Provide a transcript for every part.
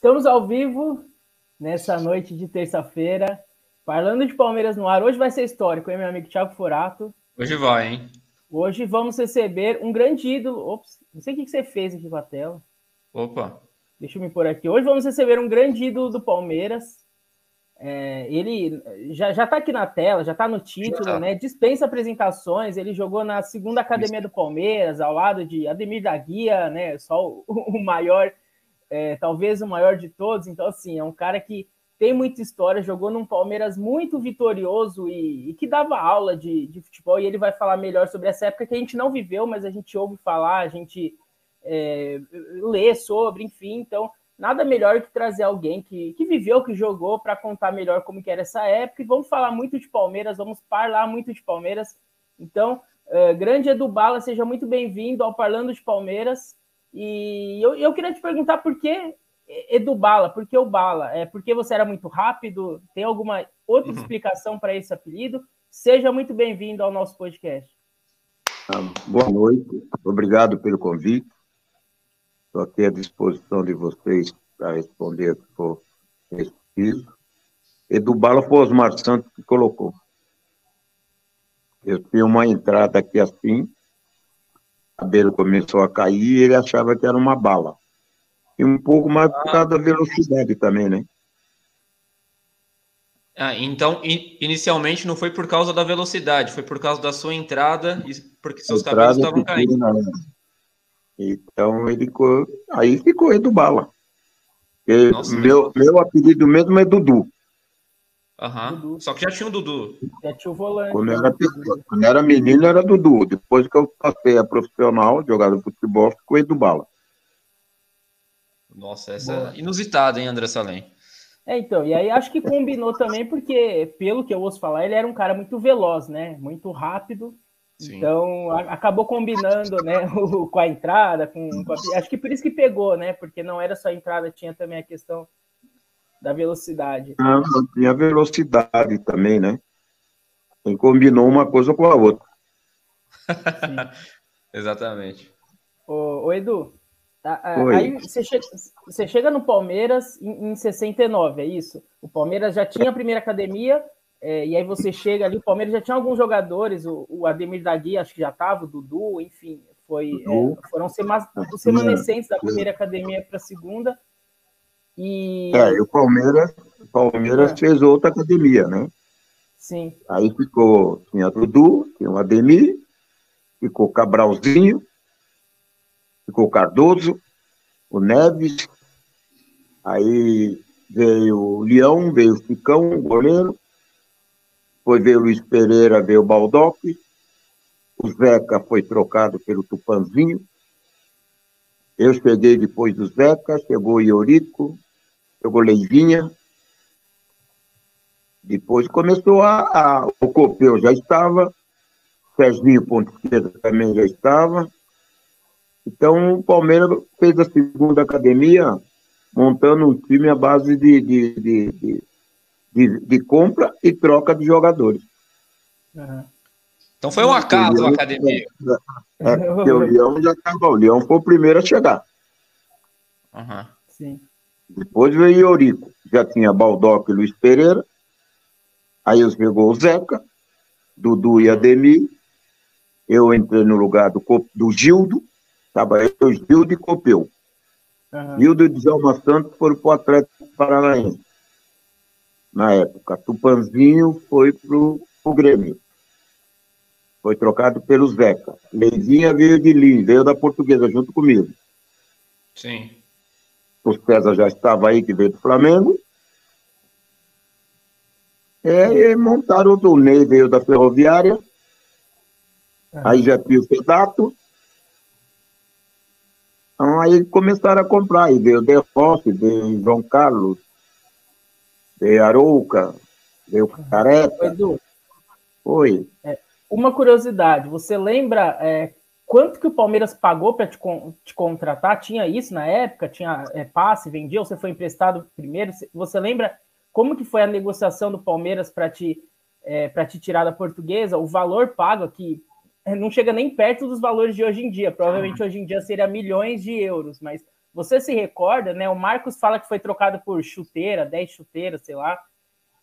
Estamos ao vivo nessa noite de terça-feira, falando de Palmeiras no ar. Hoje vai ser histórico, hein, meu amigo Thiago Forato? Hoje vai, hein? Hoje vamos receber um grande ídolo. Ops, não sei o que você fez aqui com a tela. Opa! Deixa eu me pôr aqui. Hoje vamos receber um grande ídolo do Palmeiras. É, ele já, já tá aqui na tela, já tá no título, tá. né? Dispensa apresentações. Ele jogou na segunda academia do Palmeiras, ao lado de Ademir da Guia, né? Só o, o maior, é, talvez o maior de todos. Então, assim, é um cara que tem muita história, jogou num Palmeiras muito vitorioso e, e que dava aula de, de, futebol. E ele vai falar melhor sobre essa época que a gente não viveu, mas a gente ouve falar, a gente é, lê sobre, enfim. Então, nada melhor que trazer alguém que, que viveu, que jogou, para contar melhor como que era essa época. E vamos falar muito de Palmeiras, vamos falar muito de Palmeiras. Então, uh, grande Edu Bala, seja muito bem-vindo ao Parlando de Palmeiras. E eu, eu queria te perguntar por que Edu Bala, por que o Bala? É porque você era muito rápido? Tem alguma outra uhum. explicação para esse apelido? Seja muito bem-vindo ao nosso podcast. Ah, boa noite, obrigado pelo convite. Estou aqui à disposição de vocês para responder o que for preciso. Edu Bala foi o Osmar Santos que colocou. Eu tinha uma entrada aqui assim, cabelo começou a cair e ele achava que era uma bala. E um pouco mais por causa da velocidade também, né? Ah, então, inicialmente não foi por causa da velocidade, foi por causa da sua entrada porque seus cabelos estavam caindo. Então ele ficou. Aí ficou Edu Bala. Nossa, meu, meu apelido mesmo é Dudu. Uhum. Só que já tinha o Dudu. Já tinha o volante. Quando era, quando era menino era Dudu. Depois que eu passei a profissional, jogado futebol, ficou Edu Bala. Nossa, essa Boa. é inusitada, hein, André Salem? É, então, e aí acho que combinou também, porque, pelo que eu ouço falar, ele era um cara muito veloz, né? Muito rápido. Sim. Então, a, acabou combinando, né, o, com a entrada, com, com a, acho que por isso que pegou, né, porque não era só a entrada, tinha também a questão da velocidade. Ah, tinha velocidade também, né, e combinou uma coisa com a outra. Exatamente. Ô, ô Edu, aí você chega, você chega no Palmeiras em, em 69, é isso? O Palmeiras já tinha a primeira academia, é, e aí você chega ali, o Palmeiras já tinha alguns jogadores, o, o Ademir da Guia acho que já estava, o Dudu, enfim, foi, é, foram sema, os remanescentes da primeira academia para a segunda. E... É, e o Palmeiras, o Palmeiras é. fez outra academia, né? Sim. Aí ficou, tinha Dudu, tinha o Ademir, ficou Cabralzinho, ficou Cardoso, o Neves, aí veio o Leão, veio o Ficão, o goleiro, depois veio o Luiz Pereira, veio o Baldock. O Zeca foi trocado pelo Tupanzinho. Eu cheguei depois do Zeca, chegou o Iorico, chegou Leivinha. Depois começou a, a, o Copeu já estava, Serginho Ponte também já estava. Então o Palmeiras fez a segunda academia, montando um time à base de, de, de, de de, de compra e troca de jogadores. Uhum. Então foi um acaso a academia. É, é, o Leão já estava, o Leão foi o primeiro a chegar. Uhum. Sim. Depois veio o Eurico, já tinha Baldock e Luiz Pereira. Aí chegou o Zeca, Dudu e Ademir. Eu entrei no lugar do, do Gildo, estava eu, Gildo e Copeu. Uhum. Gildo e Djalma Santos foram para o Atlético Paranaense na época. Tupanzinho foi para o Grêmio. Foi trocado pelo Zeca. Leizinha veio de Lins, veio da Portuguesa junto comigo. Sim. O César já estava aí, que veio do Flamengo. É, e montaram o Ney, veio da Ferroviária. É. Aí já tinha o Fedato. Então aí começaram a comprar. Aí veio o De Rossi, veio João Carlos, veio Arouca, veio Careca. Edu, Oi. É, uma curiosidade, você lembra é, quanto que o Palmeiras pagou para te, te, contratar? Tinha isso na época? Tinha é, passe, vendia ou você foi emprestado primeiro? Você lembra como que foi a negociação do Palmeiras para te, é, te tirar da portuguesa? O valor pago aqui não chega nem perto dos valores de hoje em dia. Provavelmente hoje em dia seria milhões de euros, mas Você se recorda, né? O Marcos fala que foi trocado por chuteira, 10 chuteiras, sei lá.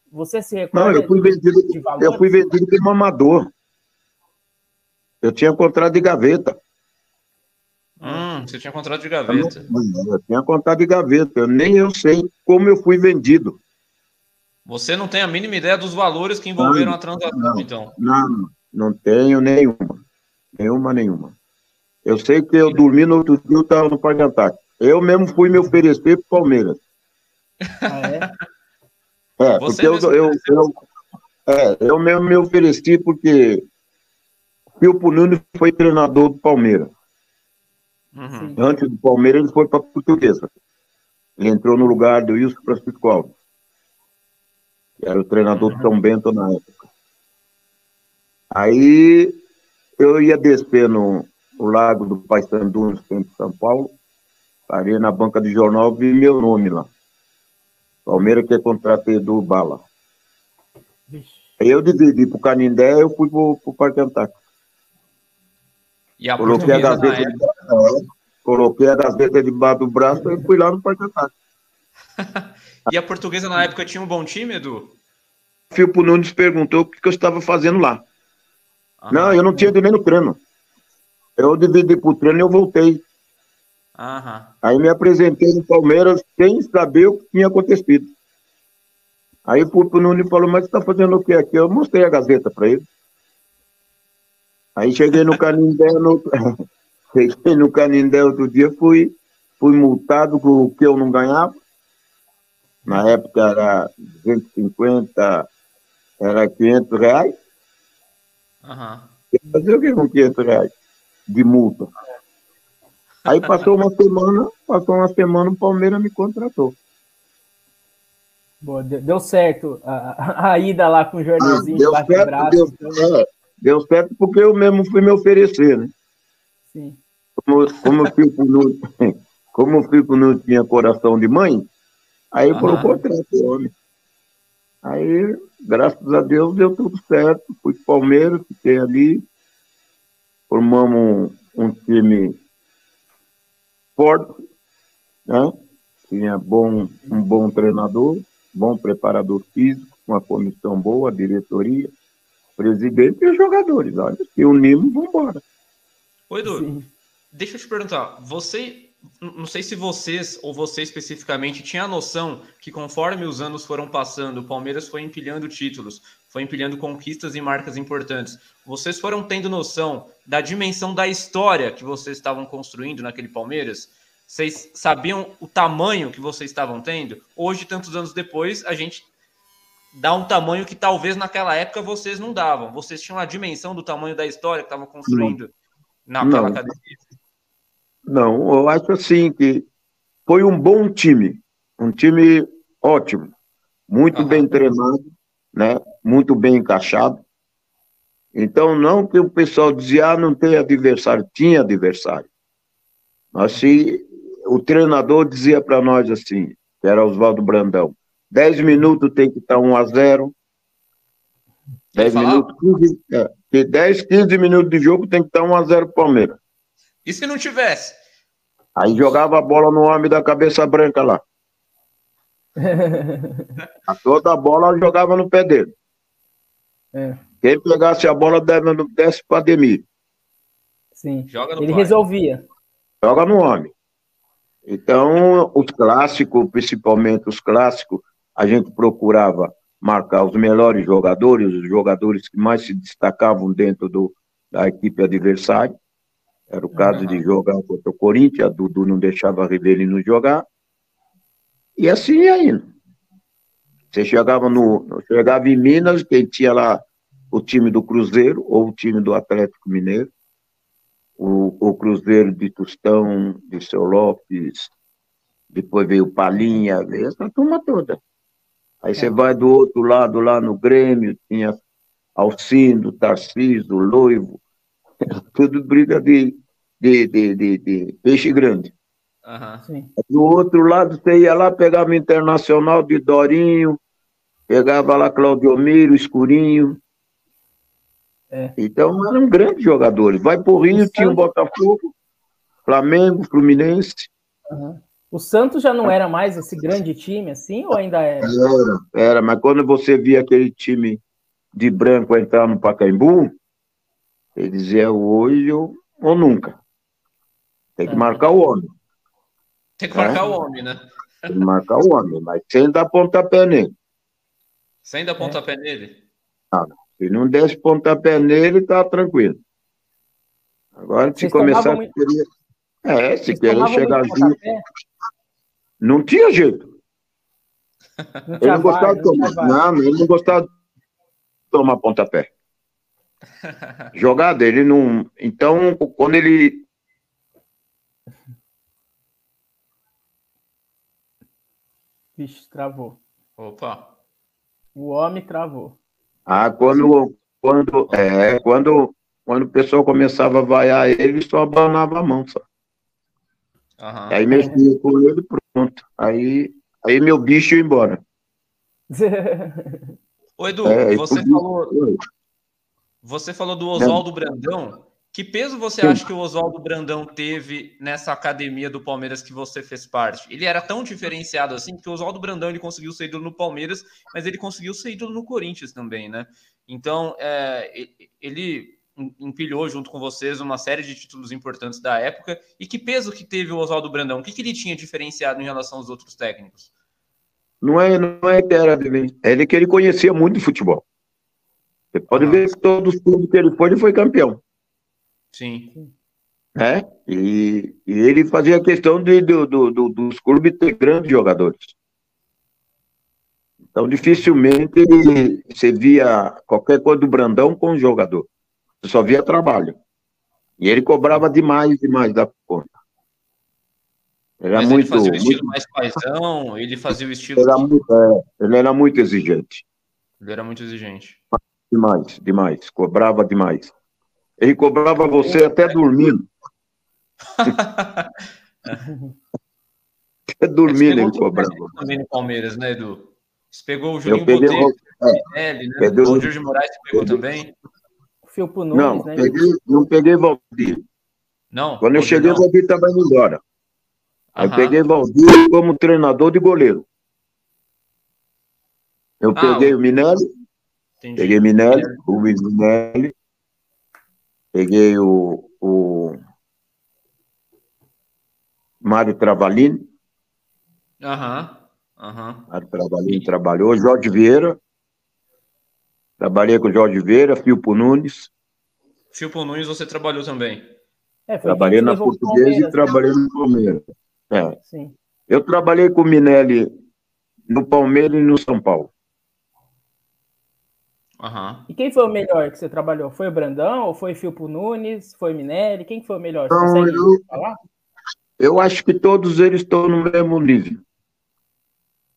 Você se recorda? Não, eu fui vendido, de, de eu fui vendido como amador. Eu tinha contrato de gaveta. Hum, você tinha contrato de gaveta. Eu, não, eu tinha contrato de gaveta. Eu, nem eu sei como eu fui vendido. Você não tem a mínima ideia dos valores que envolveram não, a transação, não, então? Não, não tenho nenhuma. Nenhuma, nenhuma. Eu sei que eu dormi no outro dia, eu estava no Antártico. Eu mesmo fui me oferecer para o Palmeiras. Ah, é? É, Você porque eu, eu, eu, é, eu mesmo me ofereci porque Pilpo Nunes foi treinador do Palmeiras. Uhum. Antes do Palmeiras, ele foi para a Portuguesa. Ele entrou no lugar do Wilson Francisco Alves, que era o treinador uhum. do São Bento na época. Aí eu ia descer no, no Lago do Paissandu, no centro de São Paulo, parei na banca de jornal, vi meu nome lá. Palmeiras que é contratei do Bala. Aí eu dividi para o Canindé, eu fui para o Parque Antártico. E a coloquei a gazeta, de, coloquei a gazeta debaixo do braço e fui lá no Parque Antártico. e a portuguesa na época tinha um bom time, Edu? O Filipe Nunes perguntou o que, eu estava fazendo lá. Ah, não, eu não tinha ido nem no treino. Eu dividi para o treino e eu voltei. Aham. Aí me apresentei no Palmeiras sem saber o que tinha acontecido. Aí o Filipe Nunes falou, mas você está fazendo o que aqui? Eu mostrei a gazeta para ele. Aí cheguei no Canindé, no... cheguei no Canindé outro dia, fui, fui multado com o que eu não ganhava. Na época era 250, era 500 reais. Uhum. Fazer o que com 500 reais de multa? Aí passou uma semana, passou uma semana, o Palmeiras me contratou. Boa, deu certo a, a, ida lá com o Jornalzinho ah, deu certo, braço, deu, então... é, Deu certo porque eu mesmo fui me oferecer, né? Sim. Como, como, o Fico não, como o Fico não tinha coração de mãe, aí uhum. colocou atrás homem. Aí, graças a Deus, deu tudo certo. Fui Palmeiras, fiquei ali. Formamos um, um time forte, né? Tinha bom, um bom treinador, bom preparador físico, uma comissão boa, diretoria presidente e os jogadores. Olha, se unimos, vamos embora. Oi, Edu, Sim. deixa eu te perguntar. Você, não sei se vocês, ou você especificamente, tinha a noção que conforme os anos foram passando, o Palmeiras foi empilhando títulos, foi empilhando conquistas e marcas importantes. Vocês foram tendo noção da dimensão da história que vocês estavam construindo naquele Palmeiras? Vocês sabiam o tamanho que vocês estavam tendo? Hoje, tantos anos depois, a gente dá um tamanho que talvez naquela época vocês não davam. Vocês tinham a dimensão do tamanho da história que estavam construindo não. naquela não. academia? Não, eu acho assim que foi um bom time, um time ótimo, muito bem treinado, né? Muito bem encaixado. Então, não que o pessoal dizia, ah, não tem adversário, tinha adversário. Mas se o treinador dizia para nós assim, que era Oswaldo Brandão, 10 minutos tem que estar 1 a 0 10 minutos, 15, é, 10, 15 minutos de jogo tem que estar 1 a 0 Palmeiras. E se não tivesse? Aí jogava a bola no homem da cabeça branca lá. a toda a bola jogava no pé dele. É. Quem pegasse a bola desce para Ademir. Sim. Ele pai. resolvia. Joga no homem. Então, os clássicos, principalmente os clássicos, a gente procurava marcar os melhores jogadores, os jogadores que mais se destacavam dentro do, da equipe adversária. Era o caso uhum. de jogar contra o Corinthians, a Dudu não deixava a Rivelino jogar. E assim ia indo. Você chegava, no, chegava em Minas, quem tinha lá o time do Cruzeiro ou o time do Atlético Mineiro, o, o Cruzeiro de Tostão, de Seu Lopes, depois veio Palinha, veio essa turma toda. Aí você é. vai do outro lado, lá no Grêmio, tinha Alcindo, Tarcísio, Loivo, tudo briga de, de, de, de, de peixe grande. Uhum. Do outro lado, você ia lá, pegava Internacional de Dorinho, pegava lá Claudio Miro, Escurinho. É. Então eram grandes jogadores. Vai pro Rio, tinha o Botafogo, Flamengo, Fluminense. Uhum. O Santos já não era mais esse grande time assim, ou ainda era? Era, era, mas quando você via aquele time de branco entrar no Pacaembu, ele dizia hoje ou, ou nunca. Tem que é. marcar o homem. Tem que marcar é? o homem, né? Tem que marcar o homem, mas sem dar pontapé nele. Sem dar pontapé é. nele? Ah, se não desse pontapé nele, tá tranquilo. Agora, se Vocês começar a querer... É, se Vocês querer chegar junto... Não tinha jeito. Não ele não gostava de tomar. Não, não, ele não gostava de tomar pontapé. Jogada, ele não. Então, quando ele. Vixe, travou. Opa. O homem travou. Ah, quando. Quando, é, quando, quando o pessoal começava a vaiar ele, só abanava a mão, só. Uhum. Aí mexia com ele, pronto. Aí, aí meu bicho ia embora. Ô, Edu, é, você falou. Você falou do Oswaldo Brandão. Que peso você Sim. acha que o Oswaldo Brandão teve nessa academia do Palmeiras que você fez parte? Ele era tão diferenciado assim que o Oswaldo Brandão ele conseguiu ser ídolo no Palmeiras, mas ele conseguiu ser ídolo no Corinthians também, né? Então, é, ele empilhou junto com vocês uma série de títulos importantes da época. E que peso que teve o Oswaldo Brandão? O que, que ele tinha diferenciado em relação aos outros técnicos? Não é, não é que era é ele que ele conhecia muito futebol. Você pode ah. ver que todos os clubes que ele foi, ele foi campeão. Sim. É, e, e ele fazia questão de, do, do, do, dos clubes ter grandes jogadores. Então, dificilmente você via qualquer coisa do Brandão com o jogador. Você só via trabalho. E ele cobrava demais, demais da conta. Era Mas muito, ele fazia o estilo muito... mais paisão, ele fazia o estilo. Era muito, é, ele era muito exigente. Ele era muito exigente. Demais, demais. Cobrava demais. Ele cobrava você até dormindo. até dormindo ele cobrava. Também no Palmeiras, né, Edu? Você pegou o Julinho Botelho, é, né? o Jorge Moraes pegou também. Felpo Nunes, não, né? Peguei, não peguei Valdir. Não. Quando eu cheguei, o Valdir estava indo embora. Aí peguei Valdir como treinador de goleiro. Eu ah, peguei o Minelli, entendi. peguei Minelli, o Luiz Minelli, peguei o, o Mário Travalini. Aham, aham. Mário Travalini trabalhou, Jorge Vieira, Trabalhei com o Jorge Vieira, Filpo Nunes. Filpo Nunes você trabalhou também? É, trabalhei na Portuguesa e trabalhei no Palmeiras. É. Sim. Eu trabalhei com o Minelli no Palmeiras e no São Paulo. Uhum. E quem foi o melhor que você trabalhou? Foi o Brandão ou foi Filpo Nunes? Foi o Minelli? Quem foi o melhor? Você Não, eu, falar? eu acho que todos eles estão no mesmo nível.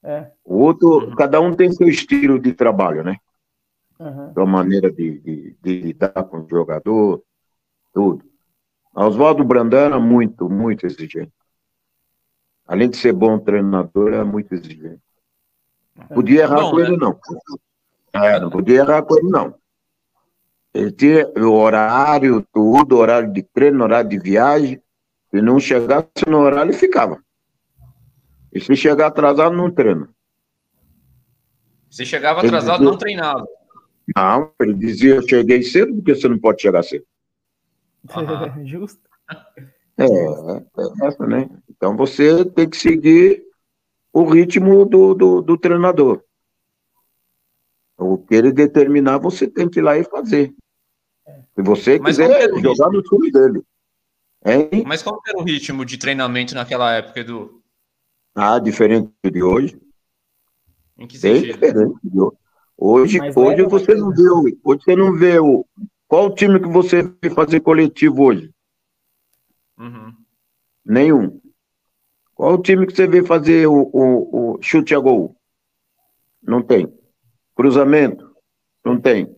É. O outro, cada um tem seu estilo de trabalho, né? Uhum. sua maneira de, de, de, lidar com o jogador, tudo. Oswaldo Brandão era muito, muito exigente. Além de ser bom treinador, era muito exigente. Não podia errar bom, com né? ele, não. É, não podia errar com ele, não. Ele tinha o horário, tudo, horário de treino, horário de viagem. Se não chegasse no horário, ele ficava. E se chegar atrasado, não treina. Se chegava atrasado, não treinava. Não, ele dizia, eu cheguei cedo, porque você não pode chegar cedo. Justo. É, é essa, né? Então você tem que seguir o ritmo do, do, do treinador. O que ele determinar, você tem que ir lá e fazer. Se você Mas quiser jogar no time dele. Hein? Mas qual era o ritmo de treinamento naquela época, Edu? Ah, diferente de hoje. Em que sentido? Bem diferente de hoje. Hoje, hoje você não vê, hoje você não vê o qual time que você vê fazer coletivo hoje? Uhum. Nenhum. Qual o time que você vê fazer o, o, o chute a gol? Não tem. Cruzamento? Não tem.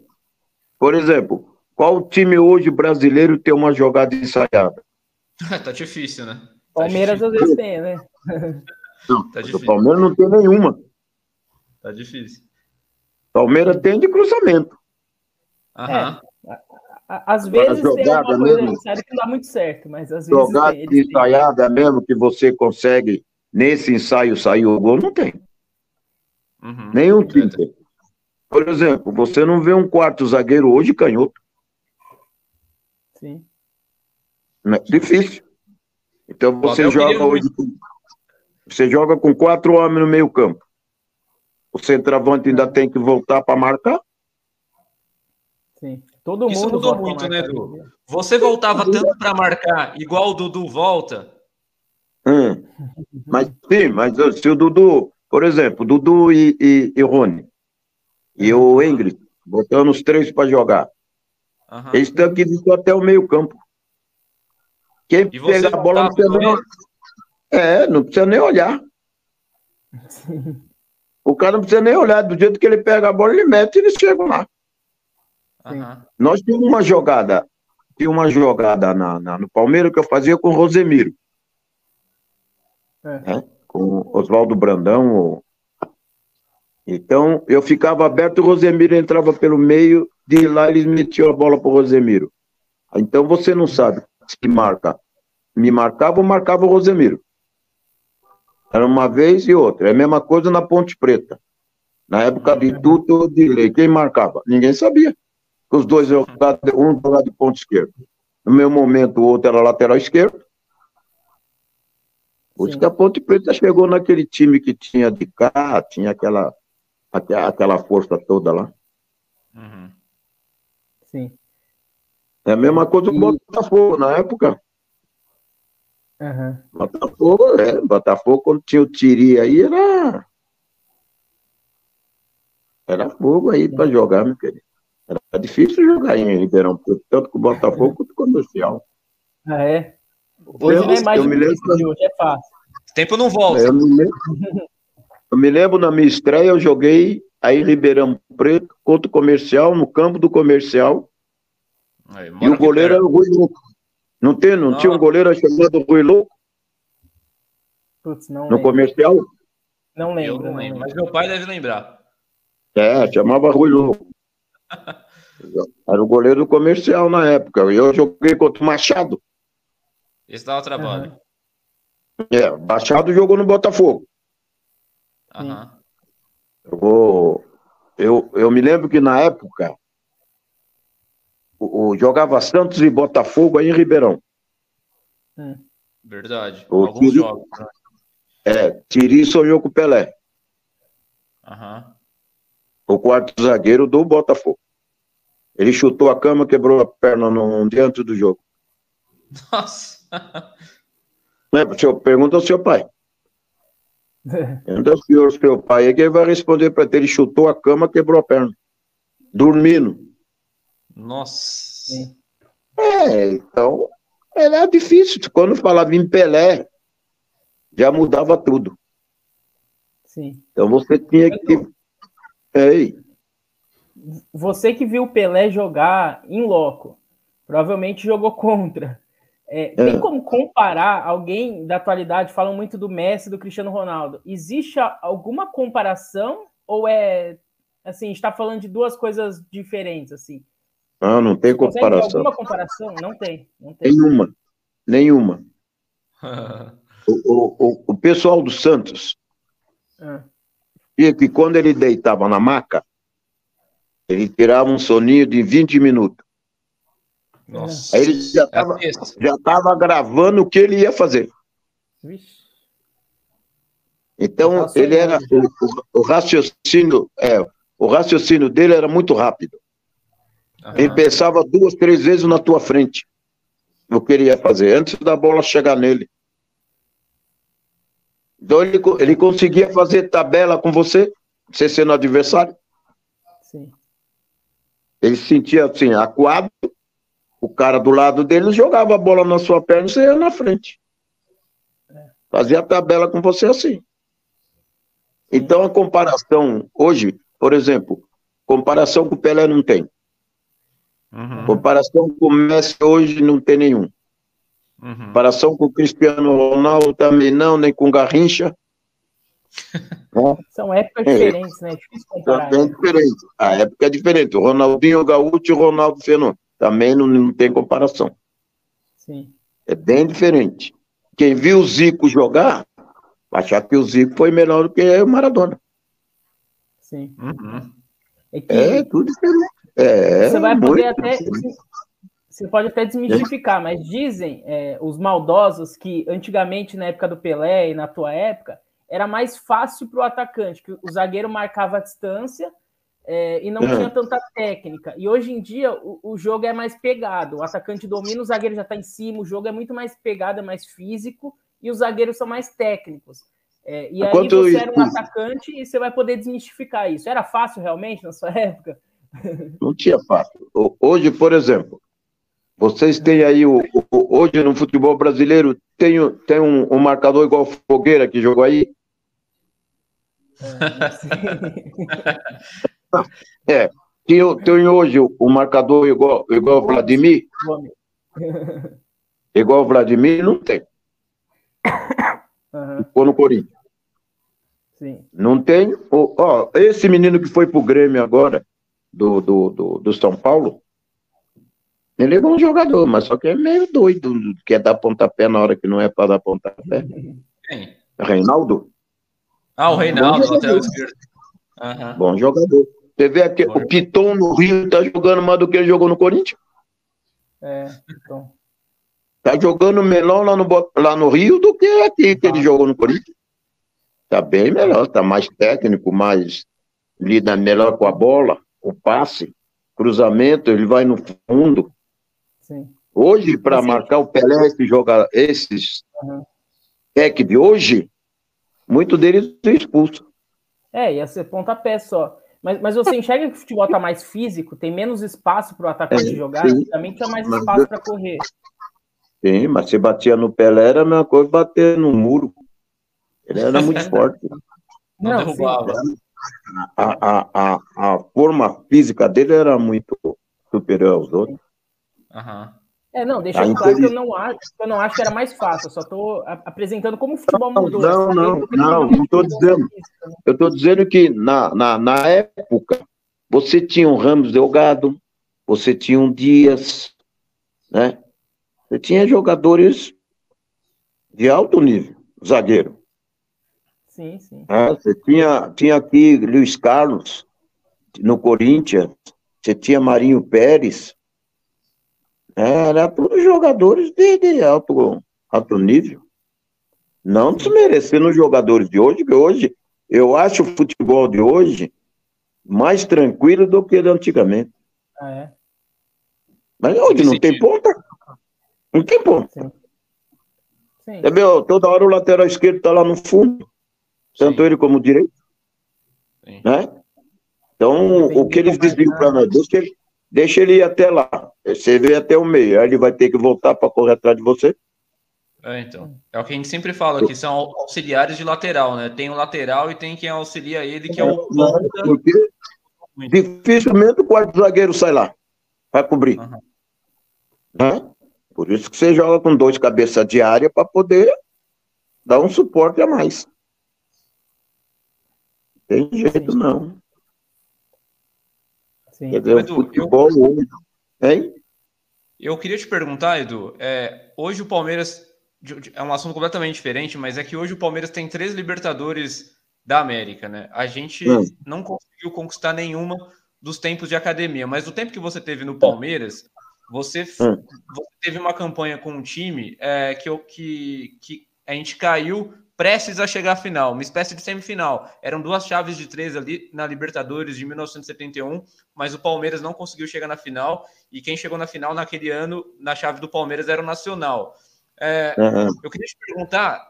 Por exemplo, qual time hoje brasileiro tem uma jogada ensaiada? tá difícil, né? Tá Palmeiras difícil. às vezes tem, né? Não, tá o Palmeiras não tem nenhuma. Tá difícil. Palmeiras tem de cruzamento. Aham. É, às vezes tem uma coisa mesmo, que não dá muito certo, mas às vezes jogada tem, ensaiada mesmo que você consegue nesse ensaio saiu o gol, não tem. Uhum. Nenhum time tem. Por exemplo, você não vê um quarto zagueiro hoje canhoto. Sim. Não é difícil. Então você joga hoje. Com, você joga com quatro homens no meio campo. O centroavante ainda tem que voltar para marcar. Sim. Todo Isso mundo mudou muito, né, Edu? Você voltava tanto para marcar, igual o Dudu volta. Hum. Mas sim, mas se o Dudu, por exemplo, Dudu e, e, e Rony, e o Ingrid, botando os três para jogar. Uhum. Eles estão aqui até o meio-campo. Quem pega a bola não precisa nem olhar. É, não precisa nem olhar. O cara não precisa nem olhar. Do jeito que ele pega a bola, ele mete e eles chegam lá. Uhum. Nós tínhamos uma jogada, tinha uma jogada na, na, no Palmeiras que eu fazia com o Rosemiro. É. Né? Com Oswaldo Brandão. Então, eu ficava aberto, o Rosemiro entrava pelo meio, de lá eles metiam a bola para o Rosemiro. Então, você não sabe se marca. Me marcava ou marcava o Rosemiro. Era uma vez e outra. É a mesma coisa na Ponte Preta. Na época de tudo de lei. Quem marcava? Ninguém sabia os dois jogavam, um jogava de ponto esquerdo. No meu momento, o outro era lateral esquerdo. Por isso que a Ponte Preta chegou naquele time que tinha de cá, tinha aquela, aquela força toda lá. Uhum. Sim. É a mesma coisa do e... Botafogo na época. Uhum. Botafogo, é, Botafogo, quando tinha o Tiri aí, era. Era fogo aí para jogar, meu querido. Era difícil jogar em Ribeirão tanto com o Botafogo quanto com o Comercial. Ah, é? Hoje eu, não é mais eu me lembro, hoje é fácil. tempo não volta. Eu me, lembro, eu me lembro na minha estreia, eu joguei aí em Ribeirão Preto contra o Comercial, no campo do Comercial. Aí, e o goleiro era o Rui Louco. Não, tem, não, não. tinha um goleiro chamado Rui Louco? Putz, no lembro. Comercial? Não lembro, não lembro, mas meu pai deve lembrar. É, chamava Rui Louco. Era o goleiro do comercial na época. E eu joguei contra o Machado. Esse dava trabalho. Uhum. É, Machado jogou no Botafogo. Uhum. Eu, eu, eu me lembro que na época o, o jogava Santos e Botafogo aí em Ribeirão. Hum. Verdade. O Alguns Tiri, jogos. Né? É, Tiri sonhou com o Pelé. Uhum o quarto zagueiro do Botafogo. Ele chutou a cama, quebrou a perna no, diante do jogo. Nossa! Né, senhor, pergunta ao seu pai. Pergunta ao senhor, seu pai, é que ele vai responder para ele. Ele chutou a cama, quebrou a perna. Dormindo. Nossa! É, então, era difícil. Quando falava em Pelé, já mudava tudo. Sim. Então você tinha que Ei. Você que viu o Pelé jogar em loco, provavelmente jogou contra. É, é. Tem como comparar alguém da atualidade? Falam muito do Messi, do Cristiano Ronaldo. Existe alguma comparação ou é assim? Está falando de duas coisas diferentes assim? Não, não tem comparação. Alguma comparação? Não tem, não tem. Nenhuma, nenhuma. o, o, o, pessoal do Santos ah e que quando ele deitava na maca, ele tirava um soninho de 20 minutos. Nossa. Aí ele já estava é já tava gravando o que ele ia fazer. Então, ele era. O, o, raciocínio, é, o raciocínio dele era muito rápido. Uhum. Ele pensava duas, três vezes na tua frente o que ele ia fazer, antes da bola chegar nele. Então ele, ele conseguia fazer tabela com você, você sendo adversário. Sim. Ele se sentia assim, acuado, o cara do lado dele jogava a bola na sua perna e você ia na frente. É. Fazia tabela com você assim. Então a comparação hoje, por exemplo, comparação com o Pelé não tem. Uhum. Comparação com o Messi hoje não tem nenhum. Uhum. Comparação com o Cristiano Ronaldo também não, nem com Garrincha. São épocas é. diferentes, né? Difícil comparar. É diferente. A época é diferente. O Ronaldinho Gaúcho e o Ronaldo Fenômeno. Também não, não tem comparação. Sim. É bem diferente. Quem viu o Zico jogar, Achar que o Zico foi melhor do que o Maradona. Sim. Uhum. É, que... é tudo diferente. É, você vai poder até. Você pode até desmistificar, mas dizem é, os maldosos que antigamente, na época do Pelé e na tua época, era mais fácil para o atacante, que o zagueiro marcava a distância é, e não tinha tanta técnica. E hoje em dia o, o, jogo é mais pegado. O atacante domina, o zagueiro já está em cima, o jogo é muito mais pegado, é mais físico, e os zagueiros são mais técnicos. É, e aí Quanto você era um atacante e você vai poder desmistificar isso. Era fácil realmente na sua época? Não tinha fácil. Hoje, por exemplo, vocês têm aí o, o hoje no futebol brasileiro tem, tem um, um, marcador igual Fogueira que jogou aí. É, é tem, tem hoje o marcador igual igual Vladimir. Igual o Vladimir não tem. Uhum. Ficou no Corinthians. Sim. Não tem. Ó, esse menino que foi pro Grêmio agora, do, do, do, do São Paulo, ele é bom jogador, mas só que é meio doido, quer dar pontapé na hora que não é para dar pontapé. Quem? Reinaldo. Ah, o Reinaldo, lateral esquerdo. Uhum. Bom jogador. Você vê aqui, o Piton no Rio tá jogando mais do que ele jogou no Corinthians? É, então. Tá jogando melhor lá no, lá no Rio do que aqui que ele ah. jogou no Corinthians. Tá bem melhor, tá mais técnico, mais lida melhor com a bola, o passe, cruzamento, ele vai no fundo. Sim. Hoje, para marcar o Pelé, esse joga, esses uhum. tec de hoje, muito deles são expulsos. É, ia ser pontapé só. Mas, mas você enxerga que o futebol está mais físico, tem menos espaço para o atacante é, jogar, sim. também tinha mais espaço para correr. Sim, mas se batia no Pelé era a mesma coisa bater no muro. Ele era muito forte. Não, Não derrubava. A, a, a, a forma física dele era muito superior aos outros. Uhum. É, não, deixa eu claro que eu não acho, eu não acho que era mais fácil, eu só estou apresentando como o futebol mudou. Não, não, não, não estou dizendo. Né? Eu estou dizendo que na, na, na época você tinha um Ramos Delgado, você tinha um Dias, né? Você tinha jogadores de alto nível, zagueiro. Sim, sim. É, você tinha, tinha aqui Luiz Carlos no Corinthians, você tinha Marinho Pérez. É, era todos jogadores de, de alto, alto nível. Não desmerecendo os jogadores de hoje, que hoje eu acho o futebol de hoje mais tranquilo do que antigamente. Ah, é? Mas hoje não tem ponta. Não tem ponto. Sim. Sim. Entendeu? Toda hora o lateral esquerdo está lá no fundo, tanto Sim. ele como o direito. Sim. Né? Então, o que eles diziam para nós, deixa ele, deixa ele ir até lá. Você vê até o meio, aí ele vai ter que voltar para correr atrás de você. É, então. É o que a gente sempre fala, que são auxiliares de lateral, né? Tem o lateral e tem quem auxilia ele, que é o. Porque dificilmente o quarto zagueiro sai lá. Vai cobrir. Uhum. Né? Por isso que você joga com dois cabeças de área para poder dar um suporte a mais. Tem jeito, Sim. não. Sim. Quer dizer, Edu, futebol eu... hoje. Hein? Eu queria te perguntar, Edu, é, hoje o Palmeiras é um assunto completamente diferente, mas é que hoje o Palmeiras tem três Libertadores da América, né? A gente hum. não conseguiu conquistar nenhuma dos tempos de academia, mas o tempo que você teve no Palmeiras, você, hum. você teve uma campanha com um time é, que, que, que a gente caiu prestes a chegar à final, uma espécie de semifinal. Eram duas chaves de três ali na Libertadores de 1971, mas o Palmeiras não conseguiu chegar na final. E quem chegou na final naquele ano, na chave do Palmeiras, era o Nacional. É, uhum. Eu queria te perguntar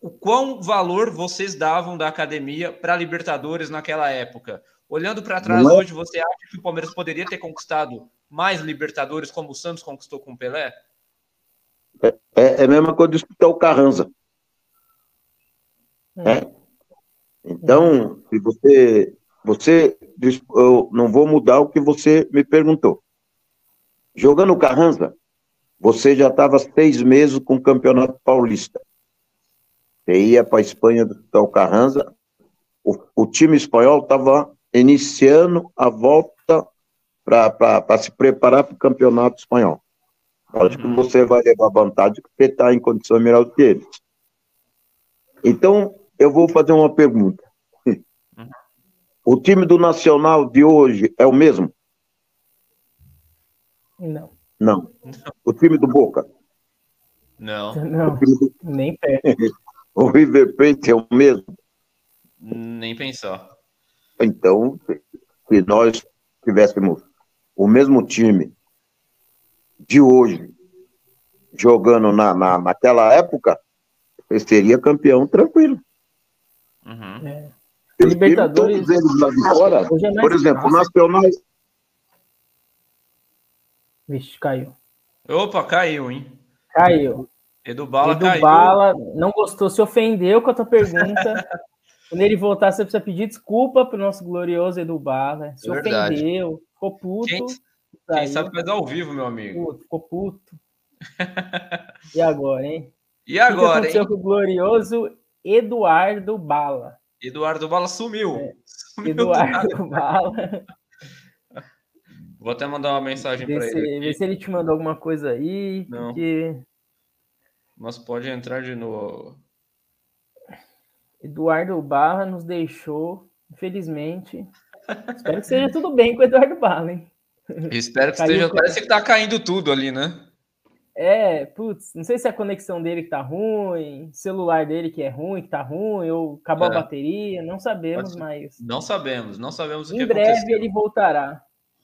o quão valor vocês davam da academia para Libertadores naquela época. Olhando para trás é? hoje, você acha que o Palmeiras poderia ter conquistado mais Libertadores como o Santos conquistou com o Pelé? É, é, é a mesma coisa disputar o Carranza. Hum. É. Então, se você, você, eu não vou mudar o que você me perguntou. Jogando o Carranza, você já estava seis meses com o Campeonato Paulista. Você ia para a Espanha disputar o Carranza, o, o time espanhol estava iniciando a volta para se preparar para o campeonato espanhol. Lógico que uhum. você vai levar vantagem porque está em condição melhor do que eles. Então, eu vou fazer uma pergunta. O time do Nacional de hoje é o mesmo? Não. Não. O time do Boca? Não. Não, do... nem perto. o River Plate é o mesmo? Nem pensar. Então, se nós tivéssemos o mesmo time de hoje jogando na, na, naquela época, seria campeão tranquilo. Uhum. É. Libertadores. Todos eles lá de fora, é por exemplo, o Nacional. Vixe, caiu. Opa, caiu, hein? Caiu. Edu Bala Edu caiu. Bala não gostou, se ofendeu com a tua pergunta. Quando ele voltar, você precisa pedir desculpa pro nosso glorioso Edu Bala. Se Verdade. ofendeu, ficou puto. Quem, quem sabe faz ao vivo, meu amigo. Puto, ficou puto. e agora, hein? E agora, o que aconteceu hein? com o glorioso Eduardo Bala? Eduardo Bala sumiu. É. sumiu Eduardo Bala. Vou até mandar uma mensagem para ele. Vê se ele te mandou alguma coisa aí. Não. Porque... Mas pode entrar de novo. Eduardo Barra nos deixou, infelizmente. Espero que seja tudo bem com o Eduardo Barra, hein? Espero que esteja. Parece que tá caindo tudo ali, né? É, putz, não sei se é a conexão dele que tá ruim, celular dele que é ruim, que tá ruim, ou acabou é. a bateria, não sabemos, mas. Não sabemos, não sabemos o em que breve aconteceu. ele voltará.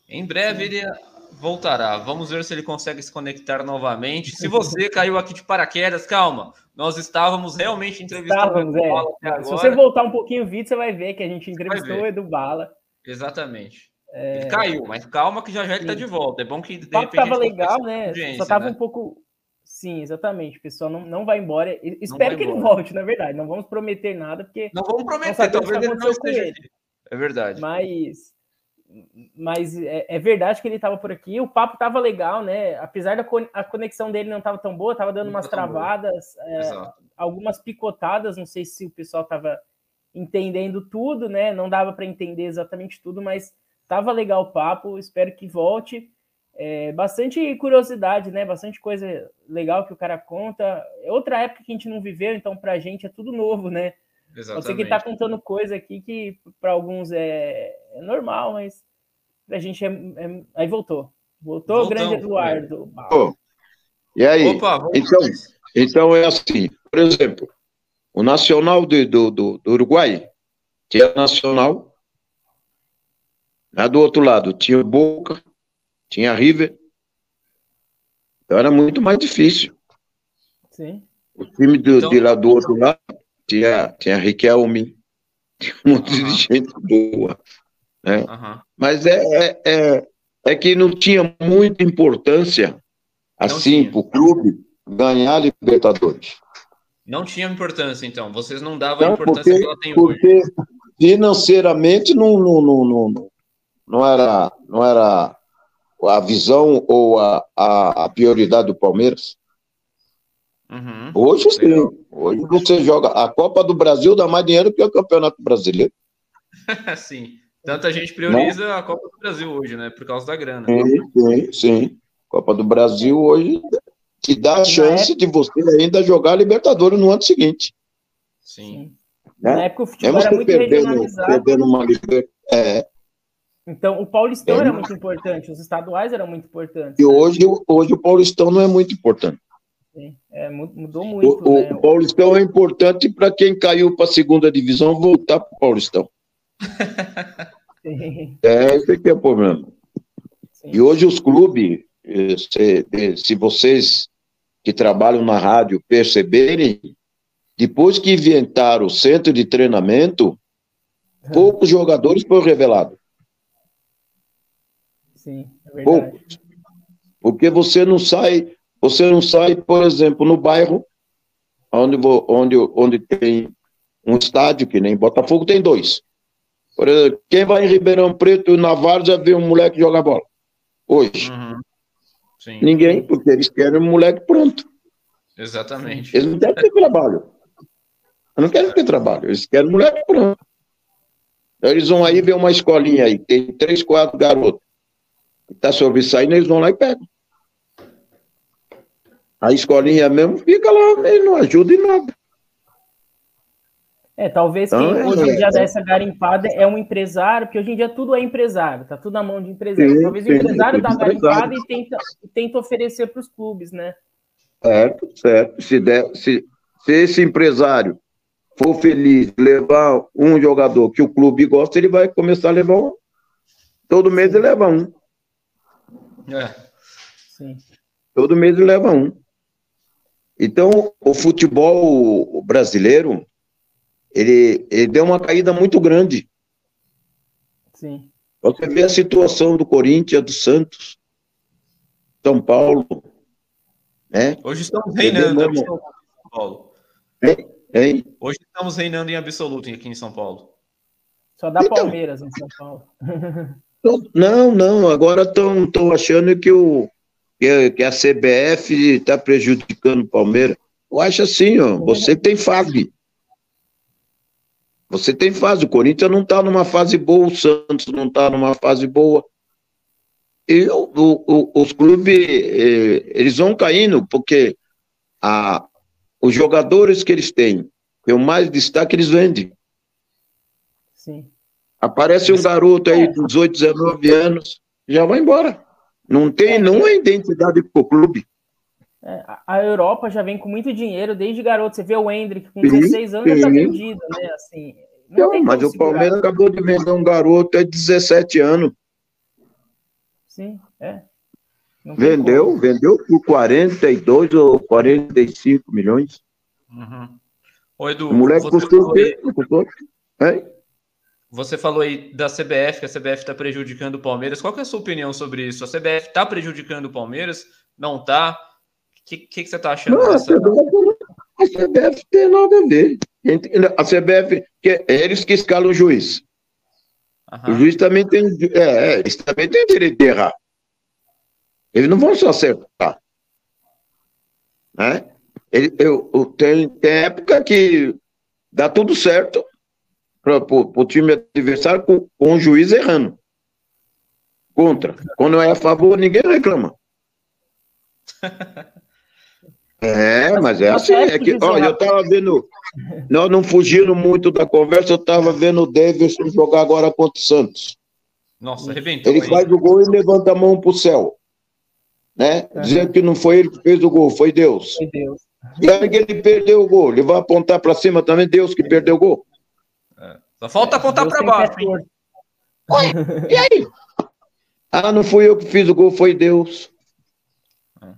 Em breve Sim. ele voltará. Vamos ver se ele consegue se conectar novamente. Se você caiu aqui de paraquedas, calma. Nós estávamos realmente entrevistando estávamos, o Edu é. Se você voltar um pouquinho o vídeo, você vai ver que a gente entrevistou o Edu Bala. Exatamente. É... Ele caiu, mas calma que já já ele tá de volta. É bom que de repente. Tava legal, né? Só tava né? um pouco. Sim, exatamente. O pessoal não, não vai embora. Espero vai que embora. ele volte, na verdade. Não vamos prometer nada, porque. Não vamos prometer, talvez ele não esteja aqui. É verdade. Mas. Mas é, é verdade que ele estava por aqui. O papo tava legal, né? Apesar da a conexão dele não tava tão boa, tava dando não umas travadas, é, algumas picotadas. Não sei se o pessoal tava entendendo tudo, né? Não dava para entender exatamente tudo, mas Tava legal o papo, espero que volte. É, bastante curiosidade, né? Bastante coisa legal que o cara conta. É outra época que a gente não viveu, então pra gente é tudo novo, né? Exatamente. Você que tá contando coisa aqui que para alguns é, é, normal, mas pra gente é, é... aí voltou. Voltou o grande Eduardo. Oh, e aí? Opa, então, então é assim, por exemplo, o Nacional do, do, do Uruguai, que é nacional, Lá do outro lado tinha Boca, tinha River. Então era muito mais difícil. Sim. O time do, então... de lá do outro lado tinha, tinha Riquelme, tinha um monte de gente boa. Né? Mas é, é, é, é, que não tinha muita importância assim para o clube ganhar Libertadores. Não tinha importância, então. Vocês não davam a importância porque, que ela tem porque hoje. Financeiramente não, não, não, não, não era, não era a visão ou a, a, a prioridade do Palmeiras? Uhum. Hoje sim. Hoje você joga. A Copa do Brasil dá mais dinheiro que o Campeonato Brasileiro. sim. Tanta gente prioriza não? a Copa do Brasil hoje, né? Por causa da grana. Sim, sim, sim. Copa do Brasil hoje te dá a chance de você ainda jogar a Libertadores no ano seguinte. Sim. Né? Na época o futebol era muito perdendo, regionalizado. Perdendo uma é, então, o Paulistão é. era muito importante, os estaduais eram muito importantes. E hoje, hoje o Paulistão não é muito importante. É, mudou muito. O, né? o Paulistão é importante para quem caiu para a segunda divisão voltar para o Paulistão. Sim. É, esse aqui é o problema. Sim. E hoje os clubes, eh, se, eh, se vocês que trabalham na rádio perceberem, depois que inventaram o centro de treinamento, poucos jogadores foram revelados. Sim, é verdade. Porque você não sai, você não sai, por exemplo, no bairro onde, onde, onde tem um estádio, que nem Botafogo tem dois. Por exemplo, quem vai em Ribeirão Preto e na já vê um moleque jogar bola. Hoje. Uhum. Ninguém, porque eles querem um moleque pronto. Exatamente. Eles não querem ter trabalho. Eles não querem ter trabalho, eles querem um moleque pronto. Então, eles vão aí ver uma escolinha aí, tem três, quatro garotos está sobressaindo, eles vão lá e pegam. A escolinha mesmo fica lá, ele não ajuda em nada. É, talvez quem então, hoje em dia é, dá essa garimpada é um empresário, porque hoje em dia tudo é empresário, tá tudo na mão de empresário. Sim, talvez sim, o empresário dá garimpada e tenta, tenta oferecer para os clubes, né? Certo, certo. Se, der, se, se esse empresário for feliz levar um jogador que o clube gosta, ele vai começar a levar um. Todo mês ele leva um. É. Sim. Todo mês ele leva um. Então, o futebol brasileiro, ele, ele deu uma caída muito grande. Sim. Você vê a situação do Corinthians, do Santos, São Paulo. Né? Hoje estamos reinando em São Paulo. Hein? Hein? Hoje estamos reinando em absoluto aqui em São Paulo. Só dá então, Palmeiras em São Paulo. Não, não, agora estão achando que, o, que, que a CBF está prejudicando o Palmeiras. Eu acho assim, ó, você tem fase. Você tem fase. O Corinthians não está numa fase boa, o Santos não está numa fase boa. E o, o, os clubes, eh, eles vão caindo, porque a, os jogadores que eles têm, que o mais destaque, eles vendem. Sim. Aparece um garoto aí de 18, 19 anos, já vai embora. Não tem é, nenhuma identidade com o clube. É, a Europa já vem com muito dinheiro desde garoto. Você vê o Hendrick com 16 sim, anos já está vendido, né? Assim, não, não mas o Palmeiras acabou de vender um garoto de 17 anos. Sim, é. Vendeu, como. vendeu por 42 ou 45 milhões. Uhum. Ô, Edu, o moleque custou o quê? Custou? É? Você falou aí da CBF, que a CBF está prejudicando o Palmeiras. Qual é a sua opinião sobre isso? A CBF está prejudicando o Palmeiras? Não está? O que, que, que, você está achando não, dessa... A CBF tem nada a ver. A CBF, é eles que escalam o juiz. Uhum. O juiz também tem, é, é, eles também têm direito de errar. Eles não vão só acertar. Né? Ele, eu, eu, tem, tem época que dá tudo certo, para o time adversário com, com o juiz errando. Contra. Quando é a favor, ninguém reclama. É, mas é assim. É que, ó, eu tava vendo. Nós não fugindo muito da conversa, eu tava vendo o Davidson jogar agora contra o Santos. Nossa, arrebentou. Ele faz o gol e levanta a mão pro céu. Né? É. Dizendo que não foi ele que fez o gol, foi Deus. Foi Deus. E aí que ele perdeu o gol. Ele vai apontar para cima também, Deus que perdeu o gol. Só falta apontar para baixo. Oi, e aí? Ah, não fui eu que fiz o gol, foi Deus.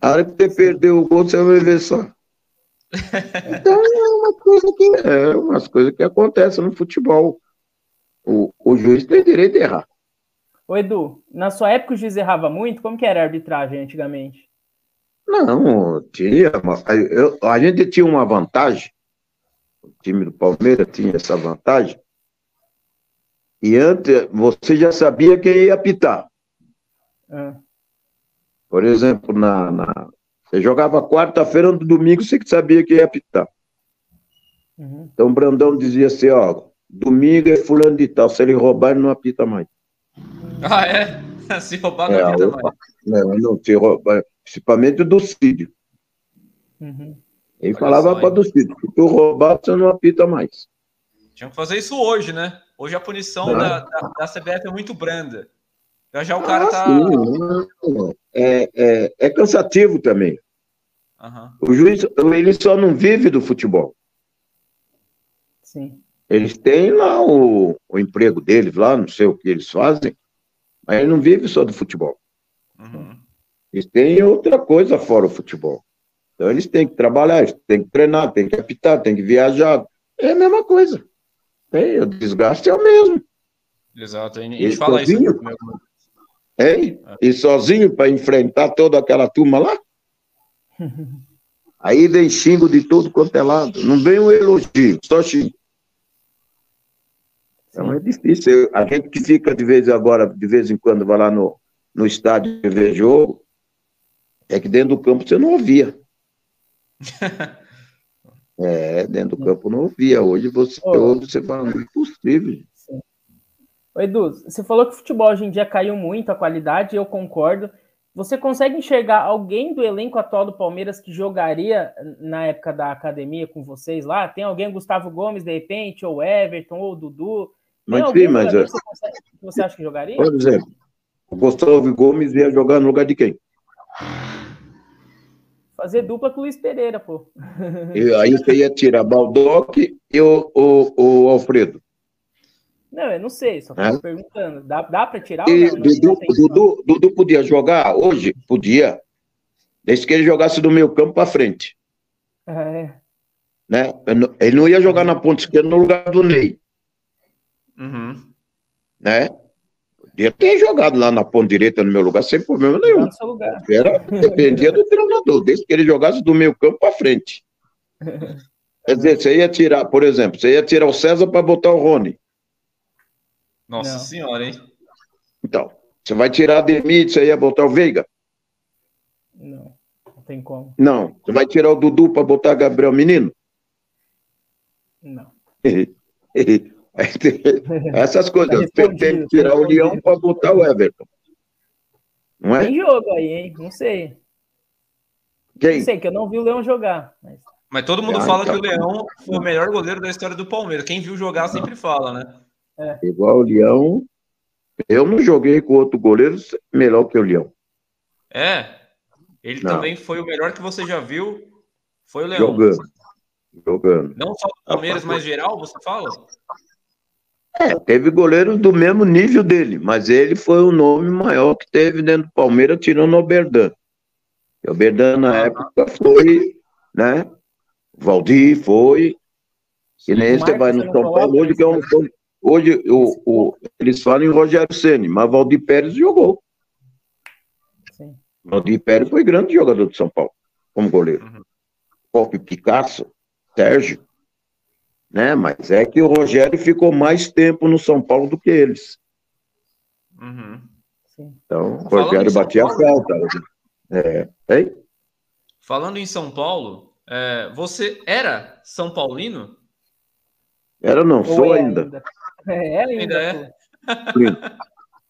A hora que você perdeu o gol, você vai ver só. Então é uma coisa que é umas coisas que acontecem no futebol. O, o juiz tem direito de errar. Ô Edu, na sua época o juiz errava muito? Como que era a arbitragem antigamente? Não, tinha. Eu, a gente tinha uma vantagem. O time do Palmeiras tinha essa vantagem e antes, você já sabia quem ia apitar. É. Por exemplo, na, na, você jogava quarta-feira, no domingo, você que sabia quem ia apitar. Uhum. Então, Brandão dizia assim, ó, domingo é fulano de tal, se ele roubar, ele não apita mais. Ah, é? Se roubar, não é, apita mais. Não, não, se roubar, principalmente do Cídio. Uhum. Ele Olha falava para do Cídio, se tu roubar, você não apita mais. Tinha que fazer isso hoje, né? Hoje a punição é. da, da, da, CBF é muito branda. Já já o cara ah, tá. Sim. É, é, é cansativo também. Uhum. O juiz, ele só não vive do futebol. Sim. Eles têm lá o, o emprego deles, lá, não sei o que eles fazem, mas ele não vive só do futebol. Uhum. Eles têm outra coisa fora o futebol. Então eles têm que trabalhar, eles têm que treinar, têm que apitar, têm que viajar. É a mesma coisa. Tem, o desgaste é o mesmo. Exato, gente e fala sozinho, isso. Mesmo. É, e sozinho para enfrentar toda aquela turma lá? Aí vem xingo de tudo quanto é lado. Não vem um elogio, só xingo. Então é difícil. A gente que fica de vez agora, de vez em quando, vai lá no, no estádio ver jogo, é que dentro do campo você não ouvia. É, dentro do campo não ouvia. Hoje você Ô, ouve, você fala, não é possível. Oi, Edu, você falou que o futebol hoje em dia caiu muito a qualidade, eu concordo. Você consegue enxergar alguém do elenco atual do Palmeiras que jogaria na época da academia com vocês lá? Tem alguém, Gustavo Gomes, de repente, ou Everton, ou Dudu? Tem mas sim, mas. É você, consegue, você acha que jogaria? Por exemplo, o Gustavo Gomes ia jogar no lugar de quem? Fazer dupla com o Luiz Pereira, pô. E aí você ia tirar Baldock e o, o, o Alfredo. Não, eu não sei, só estou é? perguntando. Dá, dá para tirar e não? Dudu, Dudu, Dudu podia jogar hoje? Podia. Desde que ele jogasse do meio campo para frente. É. Né? Ele não ia jogar na ponta esquerda no lugar do Ney. Uhum. Né? Podia ter jogado lá na ponta direita no meu lugar sem problema nenhum. Era, dependia do treinador, desde que ele jogasse do meio campo para frente. Quer dizer, você ia tirar, por exemplo, você ia tirar o César para botar o Rony. Nossa não. senhora, hein? Então, você vai tirar a Demite, você ia botar o Veiga? Não, não tem como. Não, você vai tirar o Dudu para botar Gabriel Menino? Não. Essas coisas. Tá tem, tem que tirar o Leão para botar o Everton. Não é? Tem jogo aí, hein? Não sei. Quem? Não sei, que eu não vi o Leão jogar. Mas, mas todo mundo ah, fala então. que o Leão foi o melhor goleiro da história do Palmeiras. Quem viu jogar sempre fala, né? É. Igual o Leão. Eu não joguei com outro goleiro melhor que o Leão. É. Ele não. também foi o melhor que você já viu. Foi o Leão. Jogando. Jogando. Não só o Palmeiras, mas geral, você fala? É, teve goleiro do mesmo nível dele, mas ele foi o nome maior que teve dentro do Palmeiras, tirando o Oberdan. O Oberdan, na época, foi, né? O Valdir foi. E nem você vai no São Paulo hoje, que é um, Hoje o, o, eles falam em Rogério Ceni, mas Valdir Pérez jogou. Sim. Valdir Pérez foi grande jogador de São Paulo, como goleiro. Uhum. Pop Picasso, Sérgio. Né? Mas é que o Rogério ficou mais tempo no São Paulo do que eles. Uhum. Então, o Rogério batia a falta. É. Hein? Falando em São Paulo, é, você era São Paulino? Era não, sou é ainda. ainda. É, ainda é.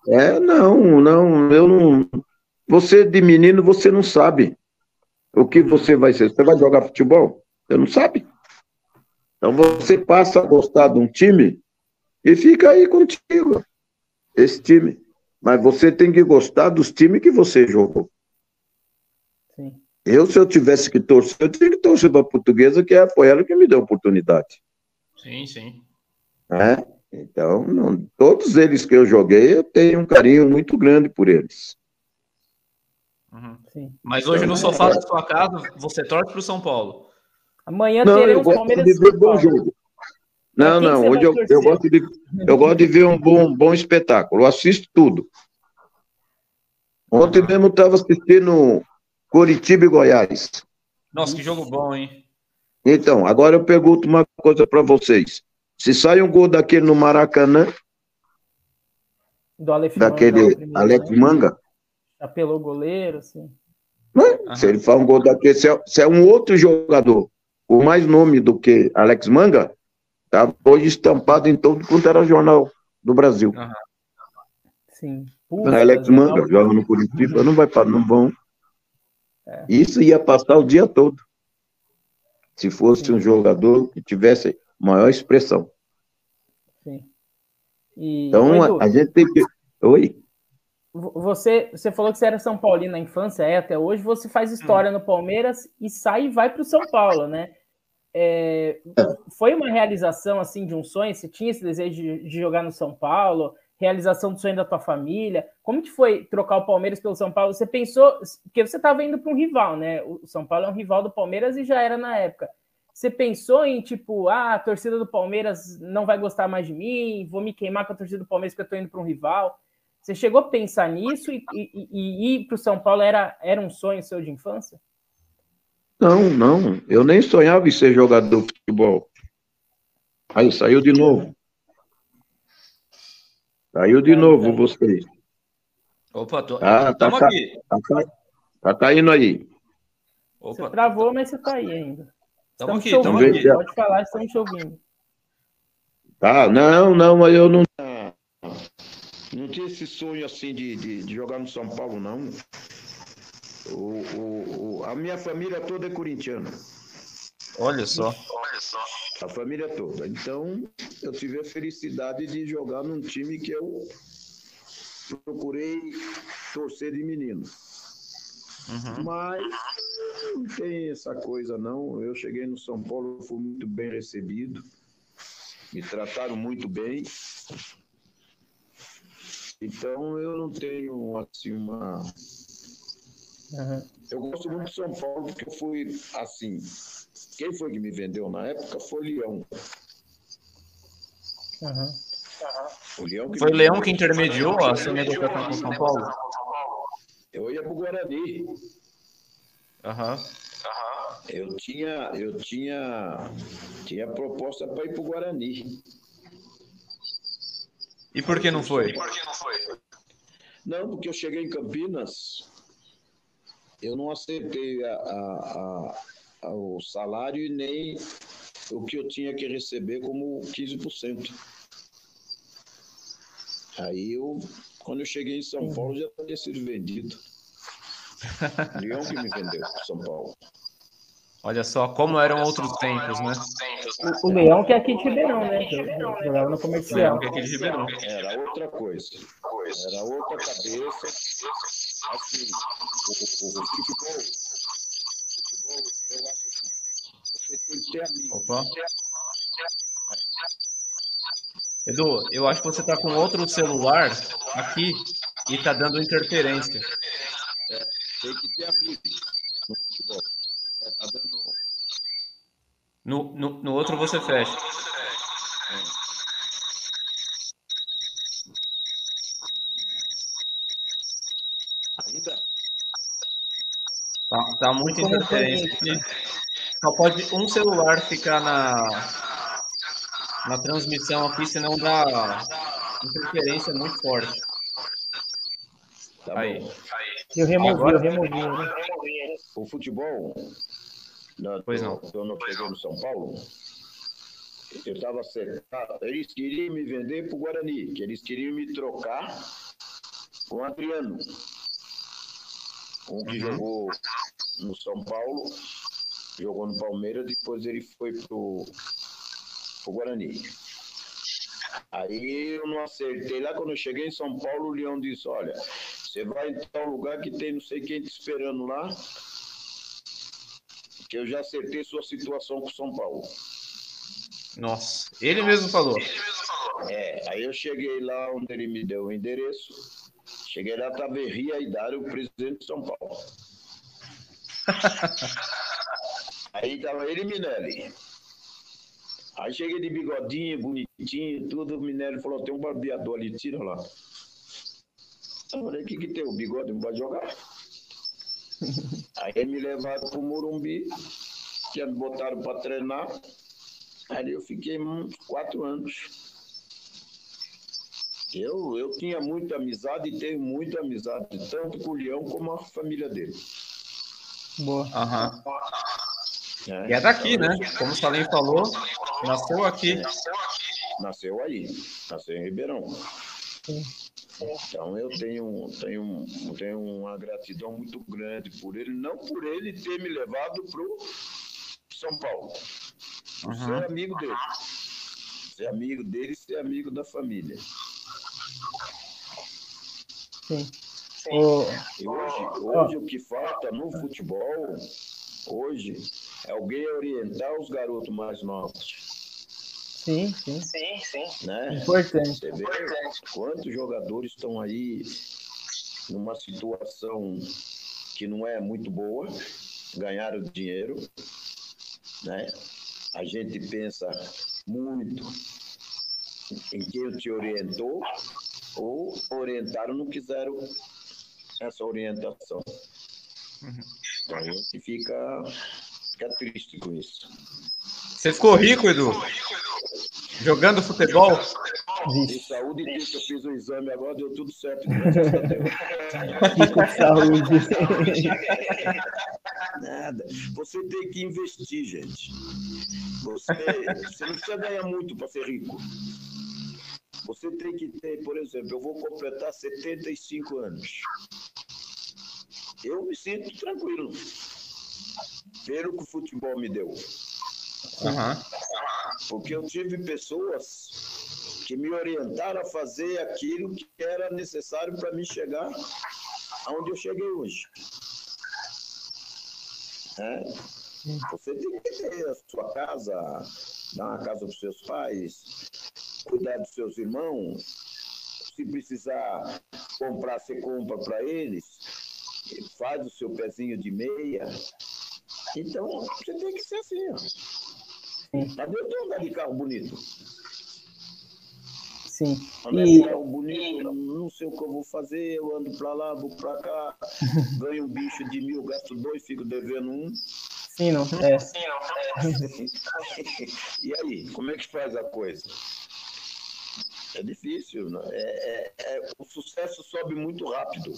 É, não, não, eu não. Você de menino, você não sabe o que você vai ser. Você vai jogar futebol? Você não sabe. Então você passa a gostar de um time e fica aí contigo, esse time. Mas você tem que gostar dos times que você jogou. Sim. Eu, se eu tivesse que torcer, eu tinha que torcer para a portuguesa, que é, foi ela que me deu a oportunidade. Sim, sim. É? Então, não, todos eles que eu joguei, eu tenho um carinho muito grande por eles. Uhum. Mas hoje então, no sofá é... da sua casa, você torce para o São Paulo. Amanhã não, teremos Palmeiras de ver bom jogo. Não, não, hoje eu, eu, gosto de, eu gosto de ver um bom, bom espetáculo, eu assisto tudo. Ontem mesmo estava assistindo Curitiba e Goiás. Nossa, que jogo bom, hein? Então, agora eu pergunto uma coisa para vocês. Se sai um gol daquele no Maracanã, do Aleph daquele Manga, primeiro, Alex né? Manga, apelou o goleiro, assim. Né? Se ele faz um gol daquele, se é, se é, um outro jogador com mais nome do que Alex Manga, tá hoje estampado em todo quanto era jornal do Brasil. Uhum. Sim. Puxa, Alex Manga não... joga no Curitiba, não vai para não vão. É. Isso ia passar o dia todo. Se fosse Sim. um jogador que tivesse maior expressão. Sim. E, então, Edu, a gente tem que. Oi? Você, você falou que você era São Paulino na infância, é até hoje. Você faz história hum. no Palmeiras e sai e vai para o São Paulo, né? É, foi uma realização assim de um sonho? Você tinha esse desejo de, de, jogar no São Paulo? Realização do sonho da tua família? Como que foi trocar o Palmeiras pelo São Paulo? Você pensou, porque você estava indo para um rival, né? O São Paulo é um rival do Palmeiras e já era na época. Você pensou em, tipo, ah, a torcida do Palmeiras não vai gostar mais de mim, vou me queimar com a torcida do Palmeiras porque eu estou indo para um rival? Você chegou a pensar nisso e, e, e ir para o São Paulo era, era um sonho seu de infância? Não, não. Eu nem sonhava em ser jogador de futebol. Aí saiu de novo. Saiu de novo vocês. Opa, tô, ah, tá, tá, aqui. Tá, tá, tá caindo aí. Opa, você travou, mas você tá aí ainda. Estamos aqui, estamos aqui. Pode falar, estamos te ouvindo. Tá, não, não, mas eu não. Não tinha esse sonho assim de, de, de, jogar no São Paulo, não. O, o, o, a minha família toda é corintiana. Olha só. Olha só. A família toda. Então, eu tive a felicidade de jogar num time que eu procurei torcer de menino. Uhum. Mas não tem essa coisa, não. Eu cheguei no São Paulo, fui muito bem recebido. Me trataram muito bem. Então eu não tenho assim uma. Uhum. Eu gosto muito de São Paulo porque eu fui assim. Quem foi que me vendeu na época foi o Leão. Uhum. O Leão foi o Leão que intermediou a sua negociação com São Paulo? Eu ia para o Guarani. Aham. Eu tinha, eu tinha, tinha proposta para ir para o Guarani. E por que não foi? não porque eu cheguei em Campinas, eu não aceitei a, a, a, o salário e nem o que eu tinha que receber como 15%. Aí eu, quando eu cheguei em São Paulo, já tinha sido vendido. Leão que me vendeu para São Paulo. Olha só como eram outros tempos, né? O, o Leão que é aqui de Ribeirão, né? Jogava no comercial. Leão que é aqui de Ribeirão. Era outra coisa. Era outra cabeça. Assim, o, o, o futebol, futebol, eu acho assim, você tem que ter amigo. Opa. Edu, eu acho que você está com outro celular aqui e está dando interferência. É, tem que ter amigo no futebol. É, tá dando... no, no, no outro você fecha. Ainda? Tá, muito interferência. Só pode um celular ficar na, na transmissão aqui, senão dá interferência muito forte. Tá aí. Eu removi, Agora... eu removi. Né? O futebol, na, pois não. quando eu cheguei no São Paulo, eu estava acertado. Eles queriam me vender para o Guarani, que eles queriam me trocar com o Adriano, um que uhum. jogou no São Paulo, jogou no Palmeiras, depois ele foi pro o Guarani. Aí eu não acertei. Lá quando eu cheguei em São Paulo, o Leão disse: Olha, você vai em tal lugar que tem não sei quem te esperando lá, que eu já acertei sua situação com São Paulo. Nossa, ele mesmo falou. É, aí eu cheguei lá onde ele me deu o endereço. Cheguei lá, estava Ria o presidente de São Paulo. Aí estava ele e Minelli. Aí cheguei de bigodinho, bonitinho, tudo. O minério falou: tem um barbeador ali, tira lá. Eu falei: o que, que tem? O bigode não pode jogar. Aí me levaram pro Morumbi, que me botaram para treinar. Aí eu fiquei uns quatro anos. Eu, eu tinha muita amizade e tenho muita amizade, tanto com o Leão como a família dele. Boa. Uhum. É, e é daqui, né? Como o Salim falou, nasceu aqui. Nasceu aí, nasceu em Ribeirão. Então eu tenho, tenho, tenho uma gratidão muito grande por ele, não por ele ter me levado para São Paulo. Uhum. Ser amigo dele. Ser amigo dele e ser amigo da família. Sim. E hoje, hoje o que falta no futebol, hoje, é alguém orientar os garotos mais novos. Sim, sim. Sim, sim. Né? Importante. Você vê quantos jogadores estão aí numa situação que não é muito boa, ganharam dinheiro, né? A gente pensa muito em quem te orientou ou orientaram não quiseram essa orientação. Uhum. A gente fica fica triste com isso. Você ficou rico, Edu? Jogando futebol? De saúde, que eu fiz o exame agora, deu tudo certo. De saúde. Nada. Você tem que investir, gente. Você, você não precisa ganhar muito para ser rico. Você tem que ter, por exemplo, eu vou completar 75 anos. eu me sinto tranquilo pelo que o futebol me deu. Uhum. Porque eu tive pessoas que me orientaram a fazer aquilo que era necessário para me chegar aonde eu cheguei hoje. É. Você tem que ter a sua casa, dar uma casa para os seus pais, cuidar dos seus irmãos. Se precisar comprar, você compra para eles. Faz o seu pezinho de meia. Então, você tem que ser assim. Ó. Sim. eu tenho andar de carro bonito. Sim. E... Carro bonito, não sei o que eu vou fazer, eu ando para lá, vou para cá, ganho um bicho de mil, gasto dois, fico devendo um. Sim, não. É. Sim, não. É. e aí, como é que faz a coisa? É difícil, né? é, é, é, o sucesso sobe muito rápido.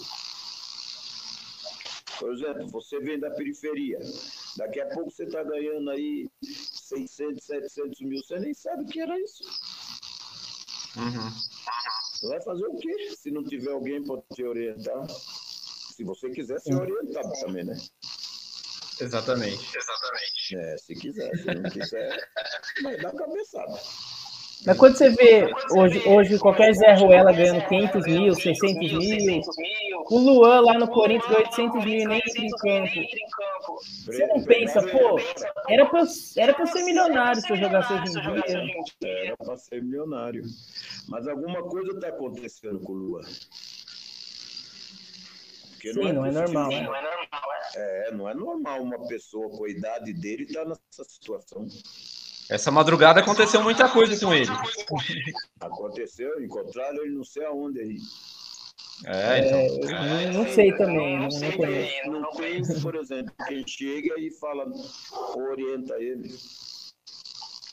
Por exemplo, você vem da periferia, daqui a pouco você está ganhando aí 600, 700 mil, você nem sabe o que era isso. Uhum. Você vai fazer o quê se não tiver alguém para te orientar? Se você quiser ser orientado também, né? Exatamente. Exatamente. É, se quiser, se não quiser, vai dar cabeçada. Mas quando você vê hoje, hoje qualquer Zé Ruela ganhando 500 mil, 600 mil, o Luan lá no Corinthians ganhou 800 mil e nem entra em campo. Você não pensa, pô, era pra, era pra ser milionário se eu jogasse hoje em dia. Era pra ser milionário. Mas alguma coisa tá acontecendo com o Luan. Porque Sim, não é, não, é normal, né? não é normal. É, não é normal uma pessoa com a idade dele estar tá nessa situação. Essa madrugada aconteceu muita coisa com ele. Aconteceu, encontraram ele não sei aonde aí. É, então. É, não, não sei também, não, não conheço. Não conheço, por exemplo, quem chega e fala, orienta ele.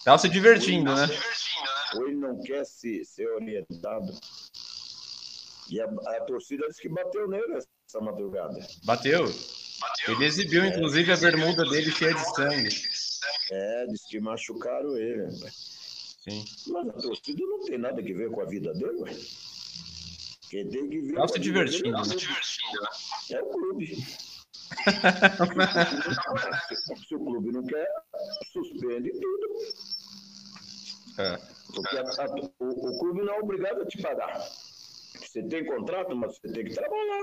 Tá se divertindo, né? Ou ele não quer se, ser orientado. E a, a torcida disse que bateu nele essa madrugada. Bateu. bateu. Ele exibiu, inclusive, a bermuda dele cheia de sangue. É, disse que machucaram ele. Sim. Mas a torcida não tem nada a ver com a vida dele, ué. Quem tem que ver. Tá se divertindo. Tá se divertindo, né? É o clube. se o clube não quer, suspende tudo. É. Porque a, a, o, o clube não é obrigado a te pagar. Você tem contrato, mas você tem que trabalhar.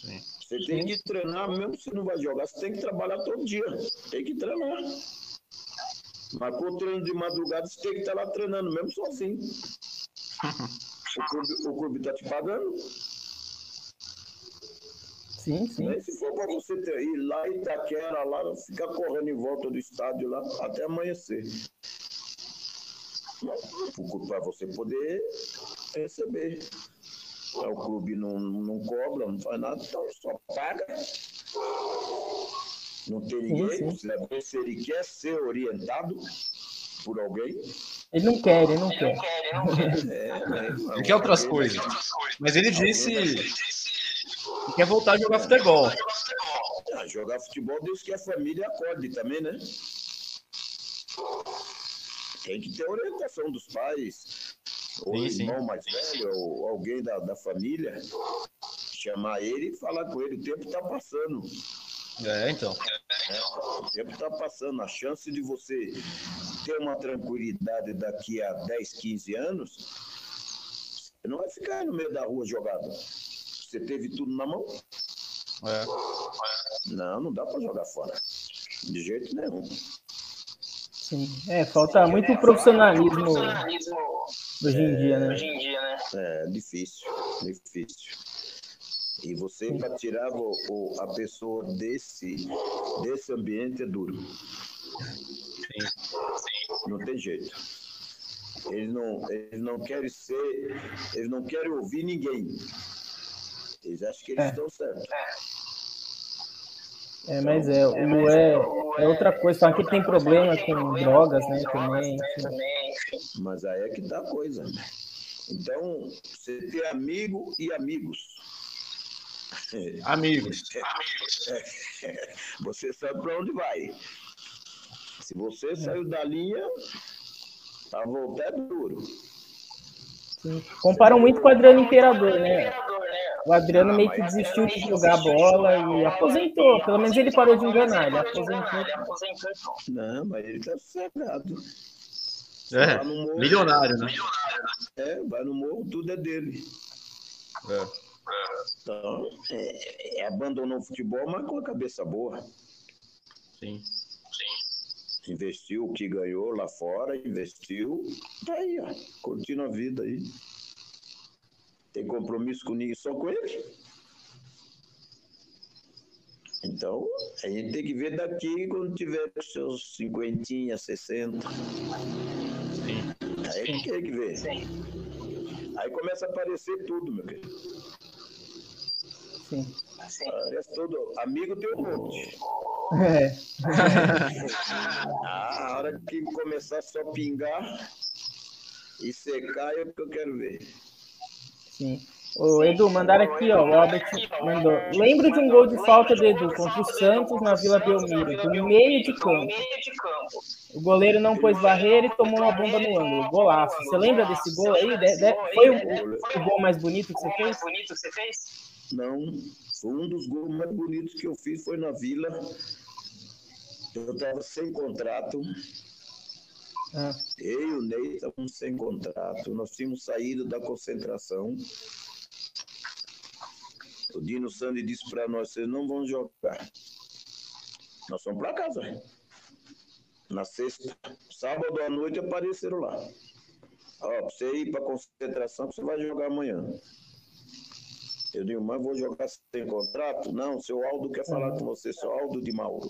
Sim. Você tem que treinar, mesmo se não vai jogar, você tem que trabalhar todo dia. Tem que treinar. Mas com o treino de madrugada, você tem que estar lá treinando, mesmo sozinho. o clube, o clube está te pagando. Sim, sim. Nem se for para você ter, ir lá em Itaquera, lá, ficar correndo em volta do estádio lá até amanhecer. Para você poder receber. O clube não, não cobra, não faz nada, então só paga. Não tem ninguém, se ele quer ser orientado por alguém. Ele não quer, ele não quer. É, ele quer outras coisas. Mas ele disse que quer voltar a jogar futebol. Ah, jogar futebol desde que a família acorde também, né? Tem que ter orientação dos pais, ou sim, irmão sim. mais velho, ou alguém da, da família, chamar ele e falar com ele, o tempo está passando. É, então. É, o tempo está passando. A chance de você ter uma tranquilidade daqui a 10, 15 anos, você não vai ficar no meio da rua jogado. Você teve tudo na mão? É. Não, não dá para jogar fora. De jeito nenhum. Sim. É, falta muito profissionalismo, profissionalismo hoje em dia, né? Hoje em dia, né? É, difícil, difícil. E você, para tirar o, o, a pessoa desse, desse ambiente, é duro. Sim. Não tem jeito. Eles não, eles não querem ser, eles não querem ouvir ninguém. Eles acham que eles é. estão certos. É, mas é, o é, é outra coisa. Ele tem problema com drogas, né? Também. Mas aí é que tá a coisa. Então, você tem amigo e amigos. Amigos. É, você sabe para onde vai. Se você saiu da linha, a voltar é duro. Sim. Comparam muito com o Adriano Imperador, né? o Adriano meio que desistiu de jogar bola e aposentou. Pelo menos ele parou de enganar. Ele aposentou. Não, mas ele tá sossegado. É, milionário, né? É, vai no morro, tudo é dele. É. Então, é, é, abandonou o futebol, mas com a cabeça boa. Sim. Sim. Investiu o que ganhou lá fora, investiu. Tá aí, ó. Continua a vida aí. Tem compromisso com ninguém, só com ele. Então, a gente tem que ver daqui quando tiver os seus 50, 60. Sim. Aí Sim. tem que ver. Sim. Aí começa a aparecer tudo, meu querido. Sim. Parece todo. Amigo tem um monte. É. ah, a hora que começar só pingar e secar é o que eu quero ver. Sim. O Edu, mandaram aqui, ó. O Albert mandou. Lembro de um gol de falta do Edu contra o Santos na Vila Belmiro, do meio de campo. O goleiro não pôs barreira e tomou uma bomba no ângulo. Golaço. Você lembra desse gol aí? Foi o, o, gol mais bonito que você fez? Não. Foi um dos gols mais bonitos que eu fiz foi na Vila. Eu estava sem contrato. Ah. Eu e o Ney estávamos sem contrato. Nós tínhamos saído da concentração. O Dino Sandy disse para nós: vocês não vão jogar. Nós fomos para casa. Na sexta, sábado à noite apareceram lá. Ó, você ir para concentração, você vai jogar amanhã. Eu digo, mas vou jogar sem contrato? Não, seu Aldo quer falar com você, seu Aldo de Mauro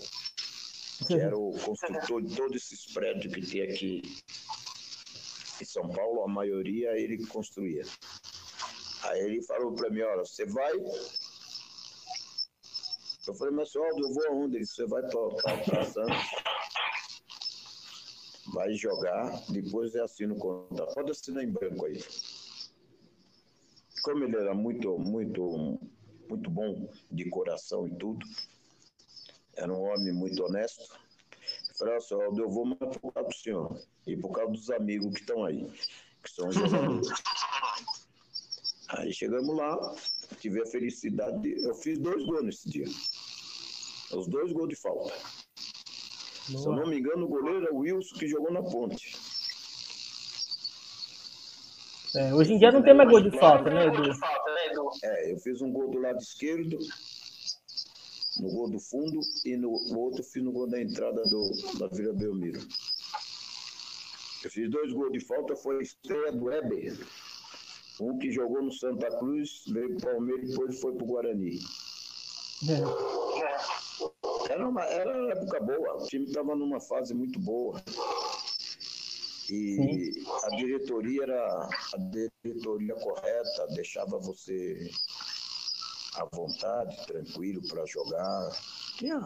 que era o construtor de todos esses prédios que tem aqui em São Paulo, a maioria ele construía. Aí ele falou para mim, olha, você vai. Eu falei, mas senhor, eu vou aonde? Ele disse, você vai para Santos, vai jogar, depois é assino o contrato. Pode assinar em branco aí. Como ele era muito, muito, muito bom de coração e tudo, era um homem muito honesto. Eu falei, assim, eu vou mais por causa do senhor e por causa dos amigos que estão aí, que são jogadores. aí chegamos lá, tive a felicidade, de, eu fiz dois gols nesse dia. Os dois gols de falta. Boa. Se eu não me engano, o goleiro é o Wilson que jogou na ponte. É, hoje em dia não tem mais gol de falta, né, Edu? É, eu fiz um gol do lado esquerdo no gol do fundo e no outro fiz no gol da entrada do, da Vila Belmiro. Eu fiz dois gols de falta, foi a estreia do Weber. Um que jogou no Santa Cruz, veio para o Palmeiras e depois foi para o Guarani. É. Era, uma, era uma época boa, o time estava numa fase muito boa. E Sim. a diretoria era a diretoria correta, deixava você à vontade, tranquilo para jogar. Tinha,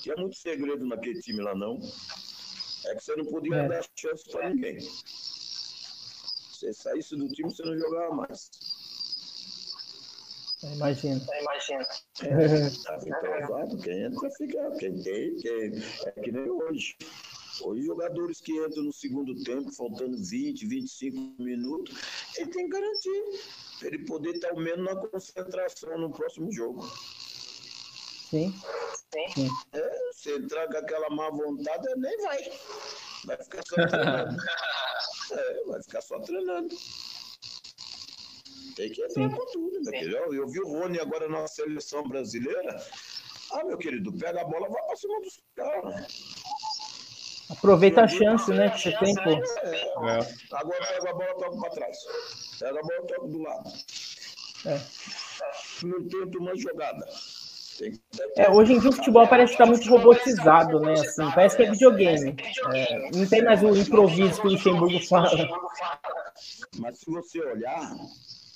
tinha muito segredo naquele time lá, não. É que você não podia é. dar chance para ninguém. Se saísse do time, você não jogava mais. Imagina. Imagina. É, tá provado, quem entra fica. Quem tem, quem, é que nem hoje. Hoje, jogadores que entram no segundo tempo, faltando 20, 25 minutos, ele tem garantia para ele poder estar ao menos na concentração no próximo jogo. Sim. Sim. É, se entrar com aquela má vontade, nem vai. Vai ficar só treinando. é, vai ficar só treinando. Tem que entrar Sim. com tudo, meu querido. Eu vi o Rony agora na seleção brasileira. Ah, meu querido, pega a bola, vai para cima dos caras. Aproveita a chance, né, que você tem, pô. É. Agora pega a bola, toca para trás. Pega a bola, toca do lado. É. Não tenta uma jogada. É, hoje em dia o futebol parece estar muito robotizado, né? Assim, parece que é videogame. É, não tem mais o improviso que o Luxemburgo fala. Mas se você olhar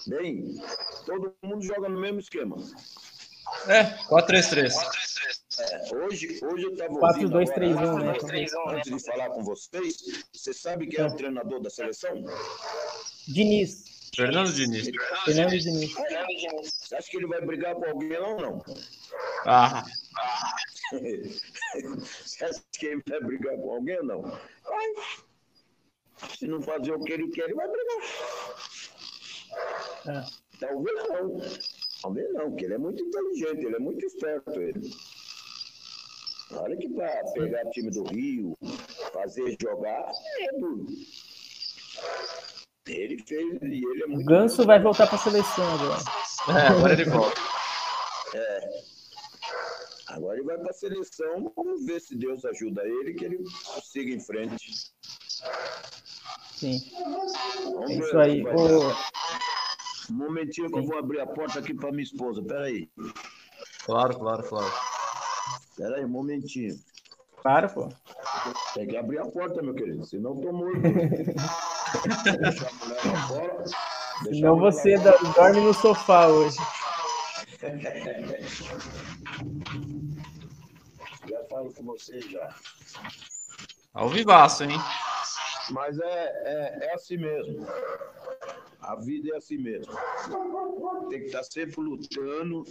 bem, todo mundo joga no mesmo esquema. É, 4-3-3. É, hoje, hoje eu estava 4, 2, 3, 1, né? Antes de falar com vocês, você sabe quem é o treinador da seleção? Diniz. Fernando Diniz. Fernando Diniz. Você acha que ele vai brigar com alguém ou não? Ah. Você acha que ele vai brigar com alguém ou não? Vai. Se não fazer o que ele quer, ele vai brigar. É. Talvez não. Talvez não, porque ele é muito inteligente, ele é muito esperto. Ele. Olha que para pegar o time do Rio, fazer jogar, é duro. Ele fez e ele é muito. O Ganso vai voltar para a seleção agora. É, agora ele volta. É. Agora ele vai para a seleção, vamos ver se Deus ajuda ele, que ele siga em frente. Sim. Vamos É ver isso aí. Um momentinho que eu vou abrir a porta aqui para minha esposa. Pera aí. Claro, claro, claro. Pera aí, um momentinho. Para, pô. Tem que abrir a porta, meu querido, senão eu tô morto. Deixa a mulher lá fora. Senão você lá fora. do- dorme no sofá hoje. Já falo com você já. Ao vivaço, hein? Mas é, é, é assim mesmo. A vida é assim mesmo. Tem que estar sempre lutando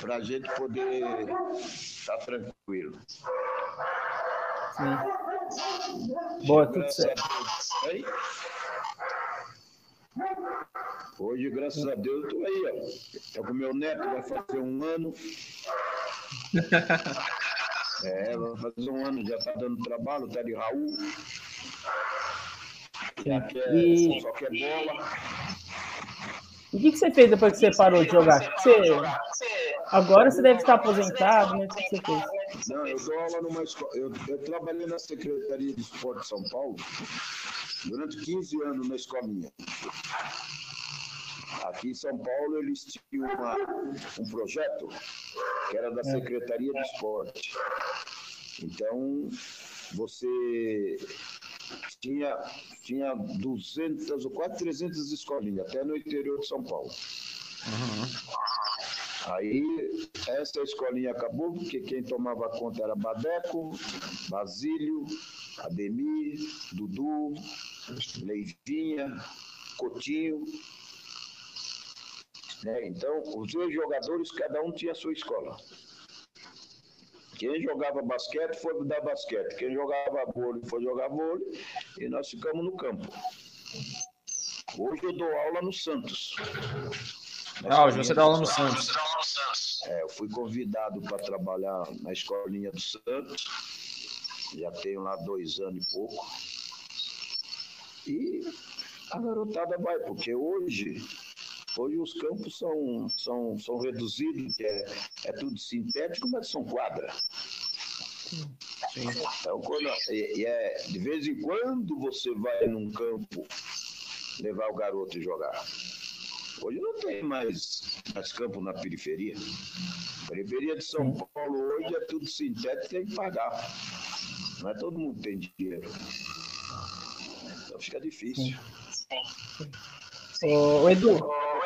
para a gente poder estar tranquilo. Sim. Boa, tudo certo. Aí. Hoje, graças a Deus, eu tô aí, ó. Tô com meu neto, vai fazer um ano. É, vai fazer um ano, já tá dando trabalho, tá de Raul. Já quer, E- só quer bola. E o que, que você fez depois que você parou de jogar? Você... Agora você deve estar aposentado, né? O que você fez? Não, eu dou aula numa escola. Eu, eu trabalhei na Secretaria de Esporte de São Paulo durante 15 anos na escolinha. Aqui em São Paulo eles tinham uma- um projeto que era da Secretaria de Esporte. Então, você tinha, tinha 200 ou quase 300 escolinhas, até no interior de São Paulo. Aí essa escolinha acabou, porque quem tomava conta era Badeco, Basílio, Ademir, Dudu, Leivinha, Cotinho. né? Então, os dois jogadores, cada um tinha a sua escola. Quem jogava basquete foi dar basquete, quem jogava vôlei foi jogar vôlei, e nós ficamos no campo. Hoje eu dou aula no Santos. Ah, hoje você dá aula no Santos. Santos. É, eu fui convidado para trabalhar na escolinha do Santos. Já tenho lá dois anos e pouco. E a garotada vai, porque hoje, hoje os campos são, são, são reduzidos, que é, é tudo sintético, mas são quadra. Então, quando, e, e é, de vez em quando você vai num campo levar o garoto e jogar. Hoje não tem mais, mais campo na periferia. Periferia de São Paulo hoje é tudo sintético, tem que pagar. Não é todo mundo tem dinheiro. Então fica difícil. Ô, ô, Edu,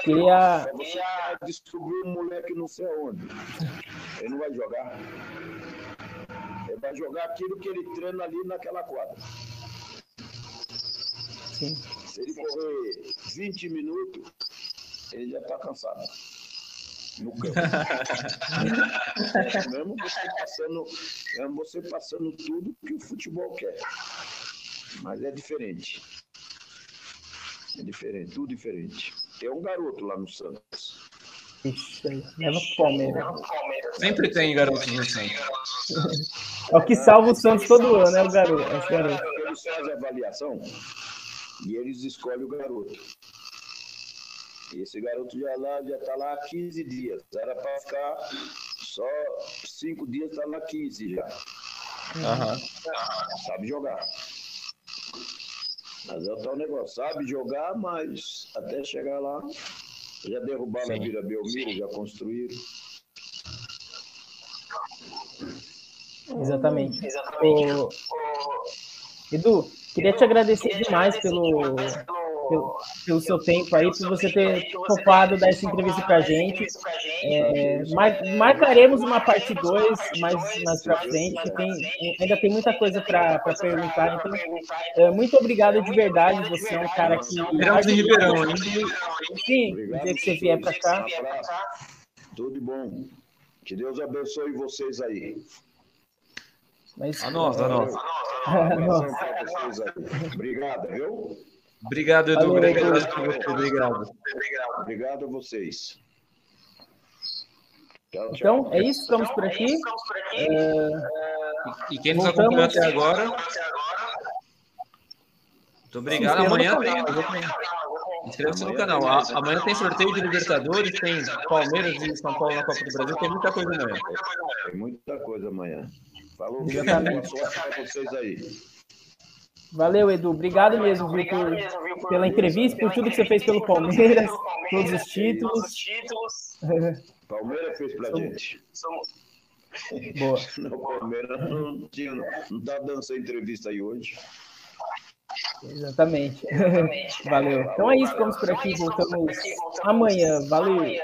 queria. Você vai descobrir um moleque não sei aonde. Ele não vai jogar. Ele vai jogar aquilo que ele treina ali naquela quadra. Sim. Se ele correr 20 minutos, ele já está cansado. No campo. é mesmo você passando, é você passando tudo que o futebol quer. Mas é diferente. É diferente, tudo diferente. Tem um garoto lá no Santos. Ixi, aí, leva pro Palmeiras. Sempre tem garotos no Santos. É o que salva o Santos todo ano, é o garoto. Esse garoto. Eles fazem a avaliação e eles escolhem o garoto. E esse garoto já lá já está lá há 15 dias. Era para ficar só 5 dias, está lá 15 já. Aham. Sabe jogar. Mas é o tal negócio, sabe jogar, mas até chegar lá, já derrubaram a Sim. Vila Belmiro, já construíram. Exatamente. Ô, Edu, queria te agradecer demais pelo, pelo, pelo seu tempo aí, por você ter topado dar essa entrevista pra gente. É, mar- marcaremos uma parte 2 mais, mais pra frente. Tem, ainda tem muita coisa para perguntar. Então, é, muito obrigado de verdade. Você é um cara que. Esperamos em Ribeirão, hein? Sim, Obrigado. dia que você vier para cá. Tudo bom. Que Deus abençoe vocês aí. Mas, A nós, a nós. Obrigado, viu? Obrigado, Edu. Valeu, para você. Obrigado. Obrigado a vocês. Tchau, tchau. Então, é isso. Ficamos por aqui. É... E quem nos acompanhou até agora. Muito obrigado. Amanhã tem. Inscreva-se no canal. Amanhã tem sorteio de Libertadores, tem Palmeiras e São Paulo na Copa do Brasil, tem muita coisa amanhã. Tem muita coisa amanhã. Falou, Exatamente. boa sorte para vocês aí. Valeu, Edu. Obrigado mesmo, viu, por, pela entrevista, por tudo que você fez pelo Palmeiras, todos os títulos. Palmeiras fez pra gente. Boa. No Palmeiras não tinha, não tá dando essa entrevista aí hoje. Exatamente. Valeu. Então é isso, ficamos por aqui. Voltamos amanhã. Valeu.